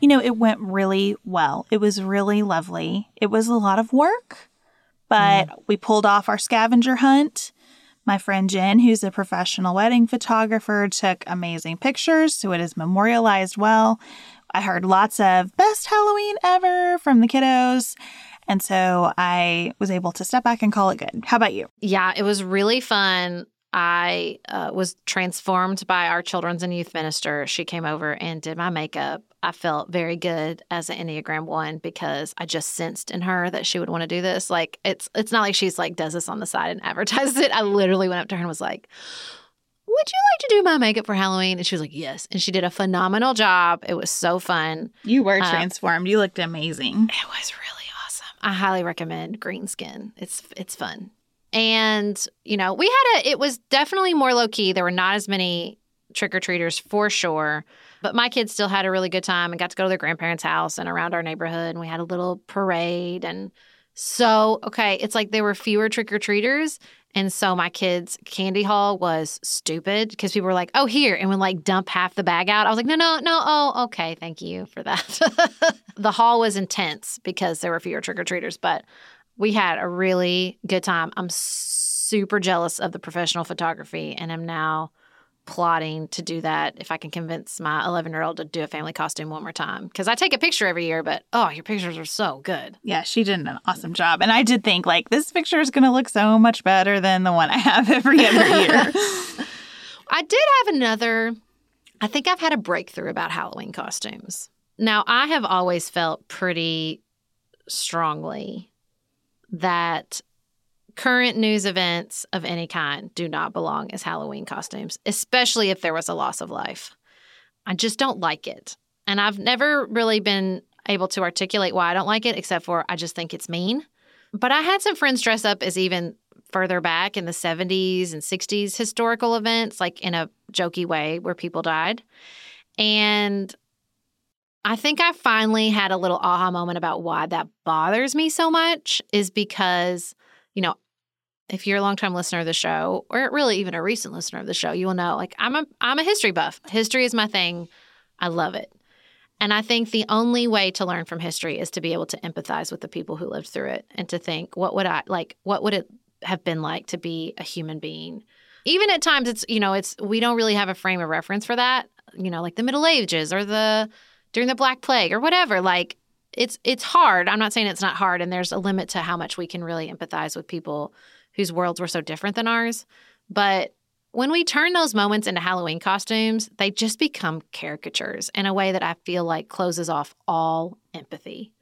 S2: You know, it went really well. It was really lovely. It was a lot of work, but mm. we pulled off our scavenger hunt. My friend Jen, who's a professional wedding photographer, took amazing pictures, so it is memorialized well. I heard lots of best Halloween ever from the kiddos. And so I was able to step back and call it good. How about you?
S1: Yeah, it was really fun. I uh, was transformed by our children's and youth minister. She came over and did my makeup. I felt very good as an Enneagram one because I just sensed in her that she would want to do this. Like it's it's not like she's like does this on the side and *laughs* advertises it. I literally went up to her and was like, "Would you like to do my makeup for Halloween?" And she was like, "Yes." And she did a phenomenal job. It was so fun.
S2: You were uh, transformed. you looked amazing.
S1: It was really awesome. I highly recommend Green Skin. It's it's fun. And, you know, we had a, it was definitely more low key. There were not as many trick or treaters for sure. But my kids still had a really good time and got to go to their grandparents' house and around our neighborhood. And we had a little parade. And so, okay, it's like there were fewer trick or treaters. And so my kids' candy haul was stupid because people were like, oh, here, and would like dump half the bag out. I was like, no, no, no. Oh, okay. Thank you for that. *laughs* the haul was intense because there were fewer trick or treaters, but we had a really good time. I'm super jealous of the professional photography and am now plotting to do that if I can convince my 11 year old to do a family costume one more time. Because I take a picture every year, but oh, your pictures are so good.
S2: Yeah, she did an awesome job. And I did think, like, this picture is going to look so much better than the one I have every other year. *laughs* *laughs*
S1: I did have another, I think I've had a breakthrough about Halloween costumes. Now, I have always felt pretty strongly that current news events of any kind do not belong as Halloween costumes, especially if there was a loss of life. I just don't like it. And I've never really been able to articulate why I don't like it, except for I just think it's mean. But I had some friends dress up as even further back in the 70s and 60s historical events, like in a jokey way where people died. And I think I finally had a little aha moment about why that bothers me so much is because, you know, if you're a longtime listener of the show, or really even a recent listener of the show, you will know like I'm a I'm a history buff. History is my thing. I love it. And I think the only way to learn from history is to be able to empathize with the people who lived through it and to think, what would I like, what would it have been like to be a human being? Even at times it's, you know, it's we don't really have a frame of reference for that, you know, like the Middle Ages or the during the Black Plague or whatever. Like it's it's hard. I'm not saying it's not hard, and there's a limit to how much we can really empathize with people whose worlds were so different than ours. But when we turn those moments into Halloween costumes, they just become caricatures in a way that I feel like closes off all empathy.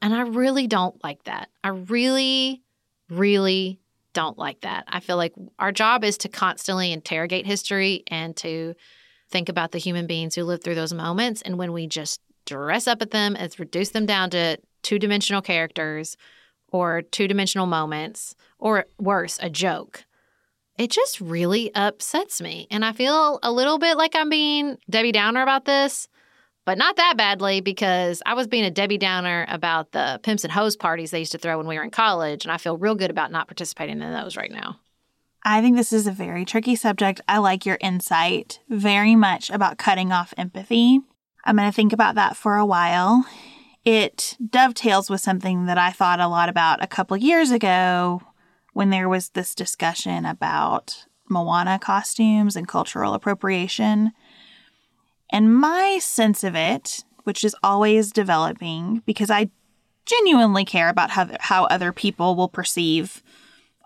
S1: And I really don't like that. I really, really don't like that. I feel like our job is to constantly interrogate history and to think about the human beings who lived through those moments. And when we just dress up at them and reduce them down to two dimensional characters or two dimensional moments, or worse, a joke, it just really upsets me. And I feel a little bit like I'm being Debbie Downer about this, but not that badly because I was being a Debbie Downer about the pimps and hose parties they used to throw when we were in college. And I feel real good about not participating in those right now.
S2: I think this is a very tricky subject. I like your insight very much about cutting off empathy. I'm going to think about that for a while. It dovetails with something that I thought a lot about a couple years ago when there was this discussion about Moana costumes and cultural appropriation. And my sense of it, which is always developing because I genuinely care about how, how other people will perceive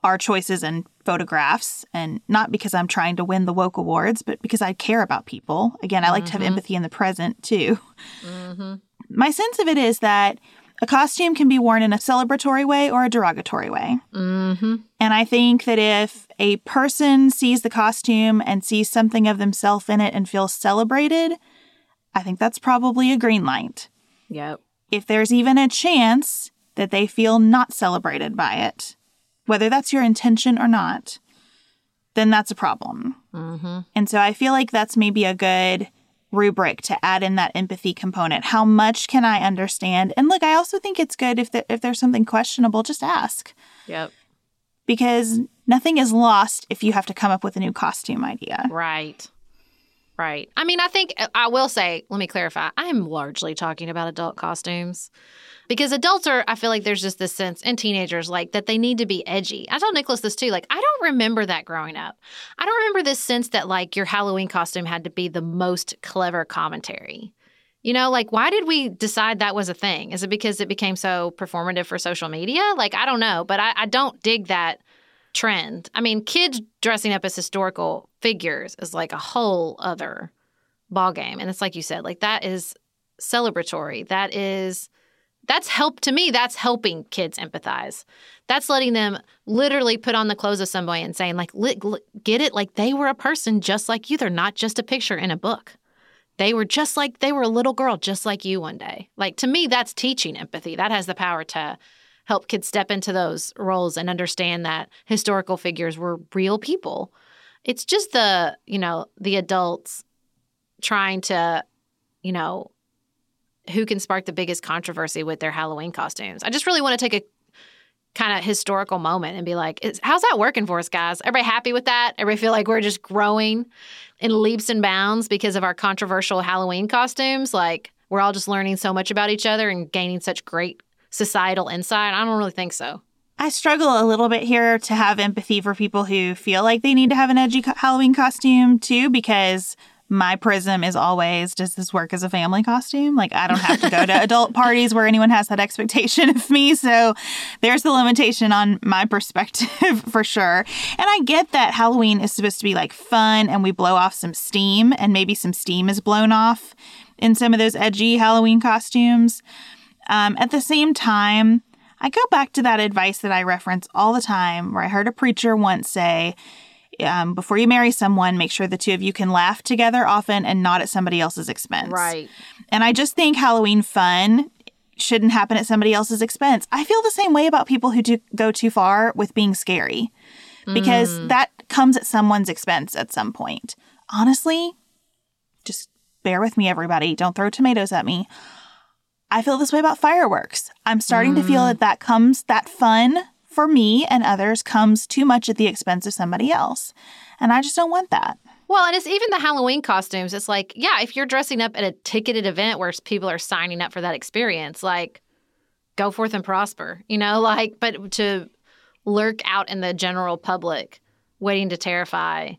S2: our choices and photographs, and not because I'm trying to win the woke awards, but because I care about people. Again, I like mm-hmm. to have mm-hmm. empathy in the present too. Mm-hmm. My sense of it is that a costume can be worn in a celebratory way or a derogatory way. Mm-hmm. And I think that if a person sees the costume and sees something of themselves in it and feels celebrated, I think that's probably a green light.
S1: Yep.
S2: If there's even a chance that they feel not celebrated by it, whether that's your intention or not, then that's a problem. Mm-hmm. And so I feel like that's maybe a good rubric to add in that empathy component. How much can I understand? And look, I also think it's good if if there's something questionable, just ask.
S1: Yep.
S2: Because nothing is lost if you have to come up with a new costume idea.
S1: Right. Right. I mean, I think uh, I will say, let me clarify. I am largely talking about adult costumes because adults are, I feel like there's just this sense, in teenagers, like that they need to be edgy. I told Nicholas this too. Like, I don't remember that growing up. I don't remember this sense that like your Halloween costume had to be the most clever commentary. You know, like, why did we decide that was a thing? Is it because it became so performative for social media? Like, I don't know, but I, I don't dig that trend. I mean, kids dressing up as historical figures is like a whole other ball game. And it's like you said, like, that is celebratory. That is that's help to me. That's helping kids empathize. That's letting them literally put on the clothes of somebody and saying like get it? Like they were a person just like you. They're not just a picture in a book. They were just like they were a little girl just like you one day. Like to me that's teaching empathy. That has the power to help kids step into those roles and understand that historical figures were real people it's just the you know the adults trying to you know who can spark the biggest controversy with their Halloween costumes. I just really want to take a kind of historical moment and be like, how's that working for us, guys? Everybody happy with that? Everybody feel like we're just growing in leaps and bounds because of our controversial Halloween costumes? Like, we're all just learning so much about each other and gaining such great societal insight? I don't really think so.
S2: I struggle a little bit here to have empathy for people who feel like they need to have an edgy Halloween costume too, because my prism is always does this work as a family costume? Like I don't have to go to *laughs* adult parties where anyone has that expectation of me. So there's the limitation on my perspective *laughs* for sure. And I get that Halloween is supposed to be like fun and we blow off some steam and maybe some steam is blown off in some of those edgy Halloween costumes. Um, at the same time, I go back to that advice that I reference all the time where I heard a preacher once say, um, before you marry someone, make sure the two of you can laugh together often and not at somebody else's expense.
S1: Right.
S2: And I just think Halloween fun shouldn't happen at somebody else's expense. I feel the same way about people who do go too far with being scary because mm. that comes at someone's expense at some point. Honestly, just bear with me, everybody. Don't throw tomatoes at me. I feel this way about fireworks. I'm starting mm. to feel mm. that that comes, that fun for me and others comes too much at the expense of somebody else. And I just don't want that.
S1: Well, and it's even the Halloween costumes. It's like, yeah, if you're dressing up at a ticketed event where people are signing up for that experience, like go forth and prosper, you know, *laughs* like, but to lurk out in the general public waiting to terrify,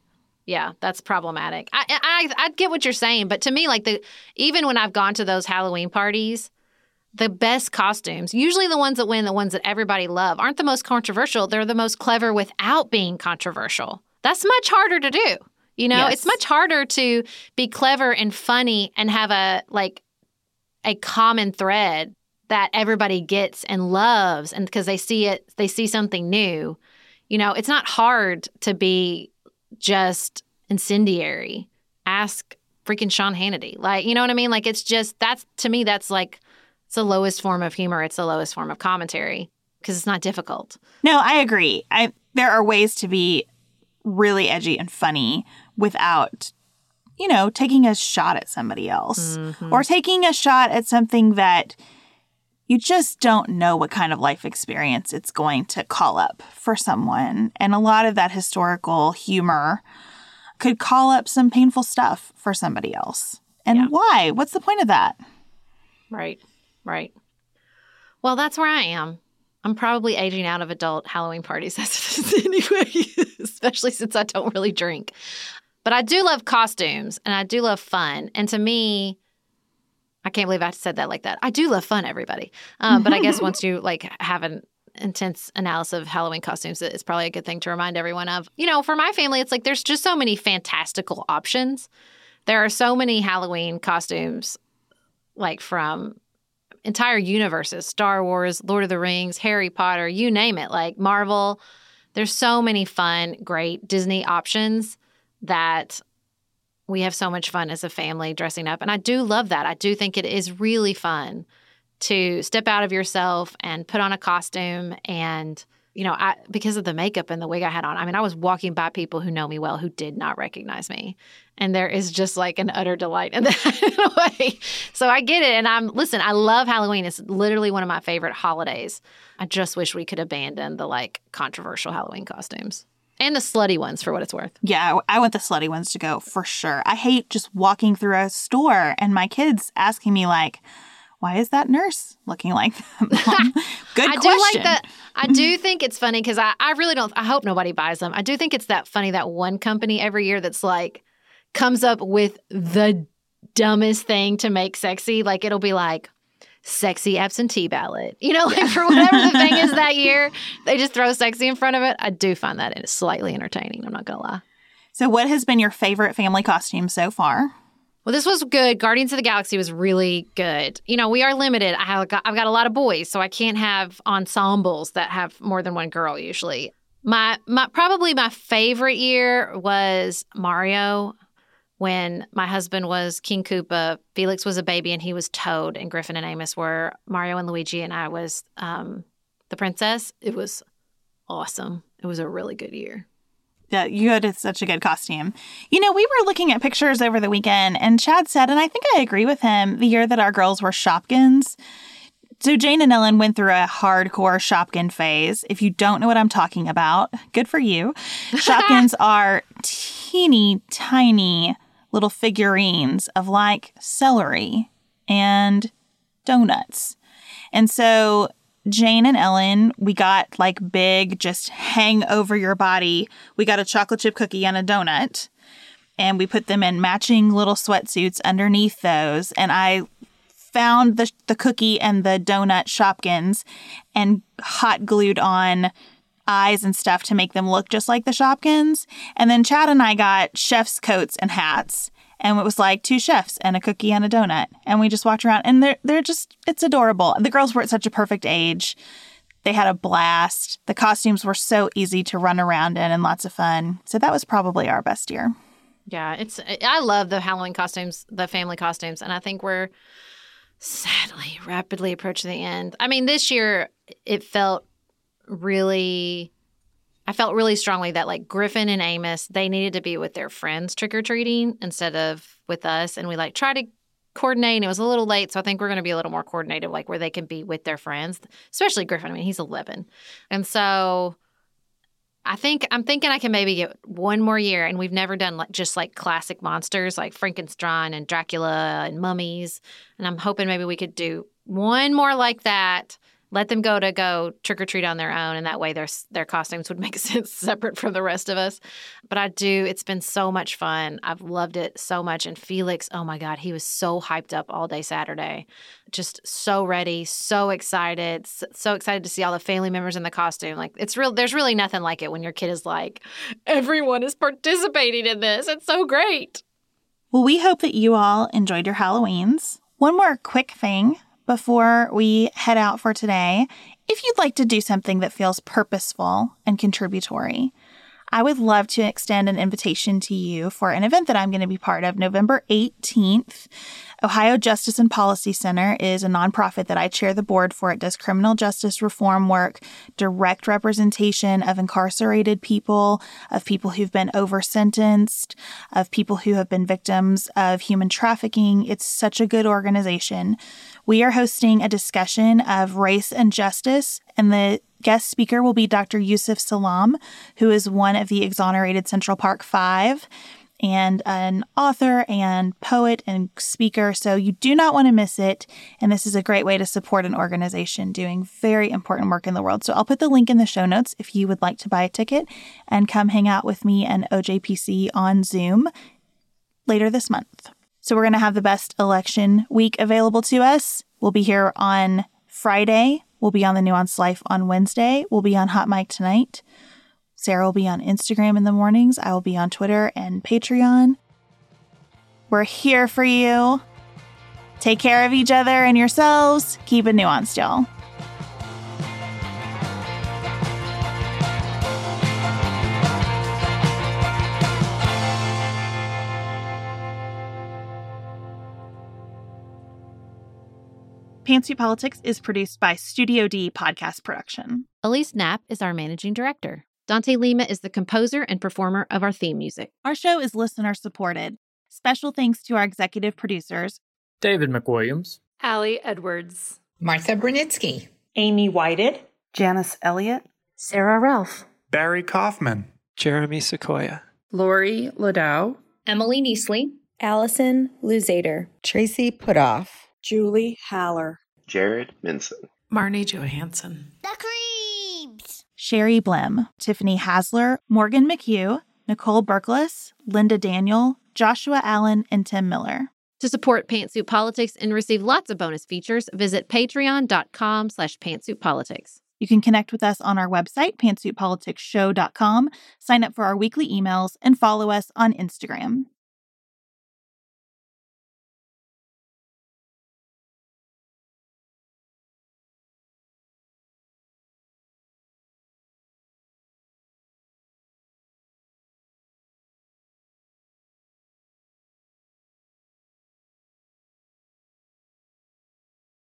S1: yeah, that's problematic. I, I I get what you're saying, but to me, like the even when I've gone to those Halloween parties, the best costumes, usually the ones that win, the ones that everybody love, aren't the most controversial. They're the most clever without being controversial. That's much harder to do. You know, yes. it's much harder to be clever and funny and have a like a common thread that everybody gets and loves and because they see it they see something new. You know, it's not hard to be just incendiary. Ask freaking Sean Hannity. Like, you know what I mean? Like it's just that's to me that's like it's the lowest form of humor. It's the lowest form of commentary because it's not difficult.
S2: No, I agree. I there are ways to be really edgy and funny without you know, taking a shot at somebody else mm-hmm. or taking a shot at something that you just don't know what kind of life experience it's going to call up for someone. And a lot of that historical humor could call up some painful stuff for somebody else. And yeah. why? What's the point of that?
S1: Right, right. Well, that's where I am. I'm probably aging out of adult Halloween parties *laughs* anyway, especially since I don't really drink. But I do love costumes and I do love fun. And to me, I can't believe I said that like that. I do love fun, everybody. Um, but I guess once you *laughs* like have an intense analysis of Halloween costumes, it's probably a good thing to remind everyone of. You know, for my family, it's like there's just so many fantastical options. There are so many Halloween costumes, like from entire universes Star Wars, Lord of the Rings, Harry Potter, you name it, like Marvel. There's so many fun, great Disney options that we have so much fun as a family dressing up. And I do love that. I do think it is really fun to step out of yourself and put on a costume and you know, I because of the makeup and the wig I had on. I mean, I was walking by people who know me well who did not recognize me. And there is just like an utter delight in *laughs* that way. So I get it. And I'm listen, I love Halloween. It's literally one of my favorite holidays. I just wish we could abandon the like controversial Halloween costumes. And the slutty ones for what it's worth.
S2: Yeah, I want the slutty ones to go for sure. I hate just walking through a store and my kids asking me like, why is that nurse looking like them? *laughs* Um, good
S1: I
S2: question.
S1: do like that. I mm-hmm. do think it's funny because I, I really don't, I hope nobody buys them. I do think it's that funny that one company every year that's like, comes up with the dumbest thing to make sexy. Like it'll be like, sexy absentee ballot. You know, like for whatever the thing is that year, they just throw sexy in front of it. I do find that it's slightly entertaining. I'm not going to lie.
S2: So, what has been your favorite family costume so far?
S1: Well, this was good. Guardians of the Galaxy was really good. You know, we are limited. I have got, I've got a lot of boys, so I can't have ensembles that have more than one girl usually. My my probably my favorite year was Mario when my husband was King Koopa, Felix was a baby and he was Toad, and Griffin and Amos were Mario and Luigi, and I was um, the princess. It was awesome. It was a really good year.
S2: Yeah, you had such a good costume. You know, we were looking at pictures over the weekend, and Chad said, and I think I agree with him, the year that our girls were Shopkins. So Jane and Ellen went through a hardcore Shopkin phase. If you don't know what I'm talking about, good for you. *laughs* Shopkins are teeny tiny little figurines of like celery and donuts. And so Jane and Ellen, we got like big, just hang over your body. We got a chocolate chip cookie and a donut. And we put them in matching little sweatsuits underneath those. And I found the, the cookie and the donut Shopkins and hot glued on eyes and stuff to make them look just like the Shopkins. And then Chad and I got chef's coats and hats. And it was like two chefs and a cookie and a donut. And we just walked around and they're they're just it's adorable. The girls were at such a perfect age. They had a blast. The costumes were so easy to run around in and lots of fun. So that was probably our best year.
S1: Yeah, it's I love the Halloween costumes, the family costumes, and I think we're sadly rapidly approaching the end. I mean, this year it felt really I felt really strongly that like Griffin and Amos, they needed to be with their friends trick or treating instead of with us. And we like try to coordinate. And it was a little late, so I think we're going to be a little more coordinated, like where they can be with their friends, especially Griffin. I mean, he's 11, and so I think I'm thinking I can maybe get one more year. And we've never done like just like classic monsters like Frankenstein and Dracula and mummies. And I'm hoping maybe we could do one more like that let them go to go trick or treat on their own, and that way their their costumes would *laughs* make sense separate from the rest of us. But I do. It's been so much fun. I've loved it so much. And Felix, oh my God, he was so hyped up all day Saturday, just so ready, so excited, so excited to see all the family members in the costume. Like it's real. There's really nothing like it when your kid is like, everyone is participating in this. It's so great.
S2: Well, we hope that you all enjoyed your Halloweens. One more quick thing before we head out for today, if you'd like to do something that feels purposeful and contributory, I would love to extend an invitation to you for an event that I'm going to be part of November 18th. Ohio Justice and Policy Center is a nonprofit that I chair the board for. It does criminal justice reform work, direct representation of incarcerated people, of people who've been over sentenced, of people who have been victims of human trafficking. It's such a good organization. We are hosting a discussion of race and justice, and the guest speaker will be Dr. Yusef Salaam, who is one of the exonerated Central Park Five and an author and poet and speaker. So you do not want to miss it. And this is a great way to support an organization doing very important work in the world. So I'll put the link in the show notes if you would like to buy a ticket and come hang out with me and OJPC on Zoom later this month. So we're going to have the best election week available to us. We'll be here on Friday. We'll be on the Nuanced Life on Wednesday. We'll be on Hot Mic tonight. Sarah will be on Instagram in the mornings. I will be on Twitter and Patreon. We're here for you. Take care of each other and yourselves. Keep it nuanced, y'all. Pantsuit Politics is produced by Studio D Podcast Production.
S1: Alise Napp is our managing director. Dante Lima is the composer and performer of our theme music.
S2: Our show is listener supported. Special thanks to our executive producers
S3: David McWilliams,
S4: Allie Edwards,
S5: Martha Brunitsky,
S6: Amy Whited,
S7: Janice Elliott,
S8: Sarah Ralph,
S9: Barry Kaufman,
S10: Jeremy Sequoia,
S4: Lori Ladow,
S11: Emily Neasley,
S12: Allison Luzader,
S13: Tracy Putoff,
S14: Julie Haller,
S15: Jared Minson,
S16: Marnie Johansson.
S17: The Creeps.
S2: Sherry Blim, Tiffany Hasler, Morgan McHugh, Nicole Berkles, Linda Daniel, Joshua Allen, and Tim Miller.
S1: To support Pantsuit Politics and receive lots of bonus features, visit patreon.com slash pantsuitpolitics.
S2: You can connect with us on our website, pantsuitpoliticsshow.com, sign up for our weekly emails, and follow us on Instagram.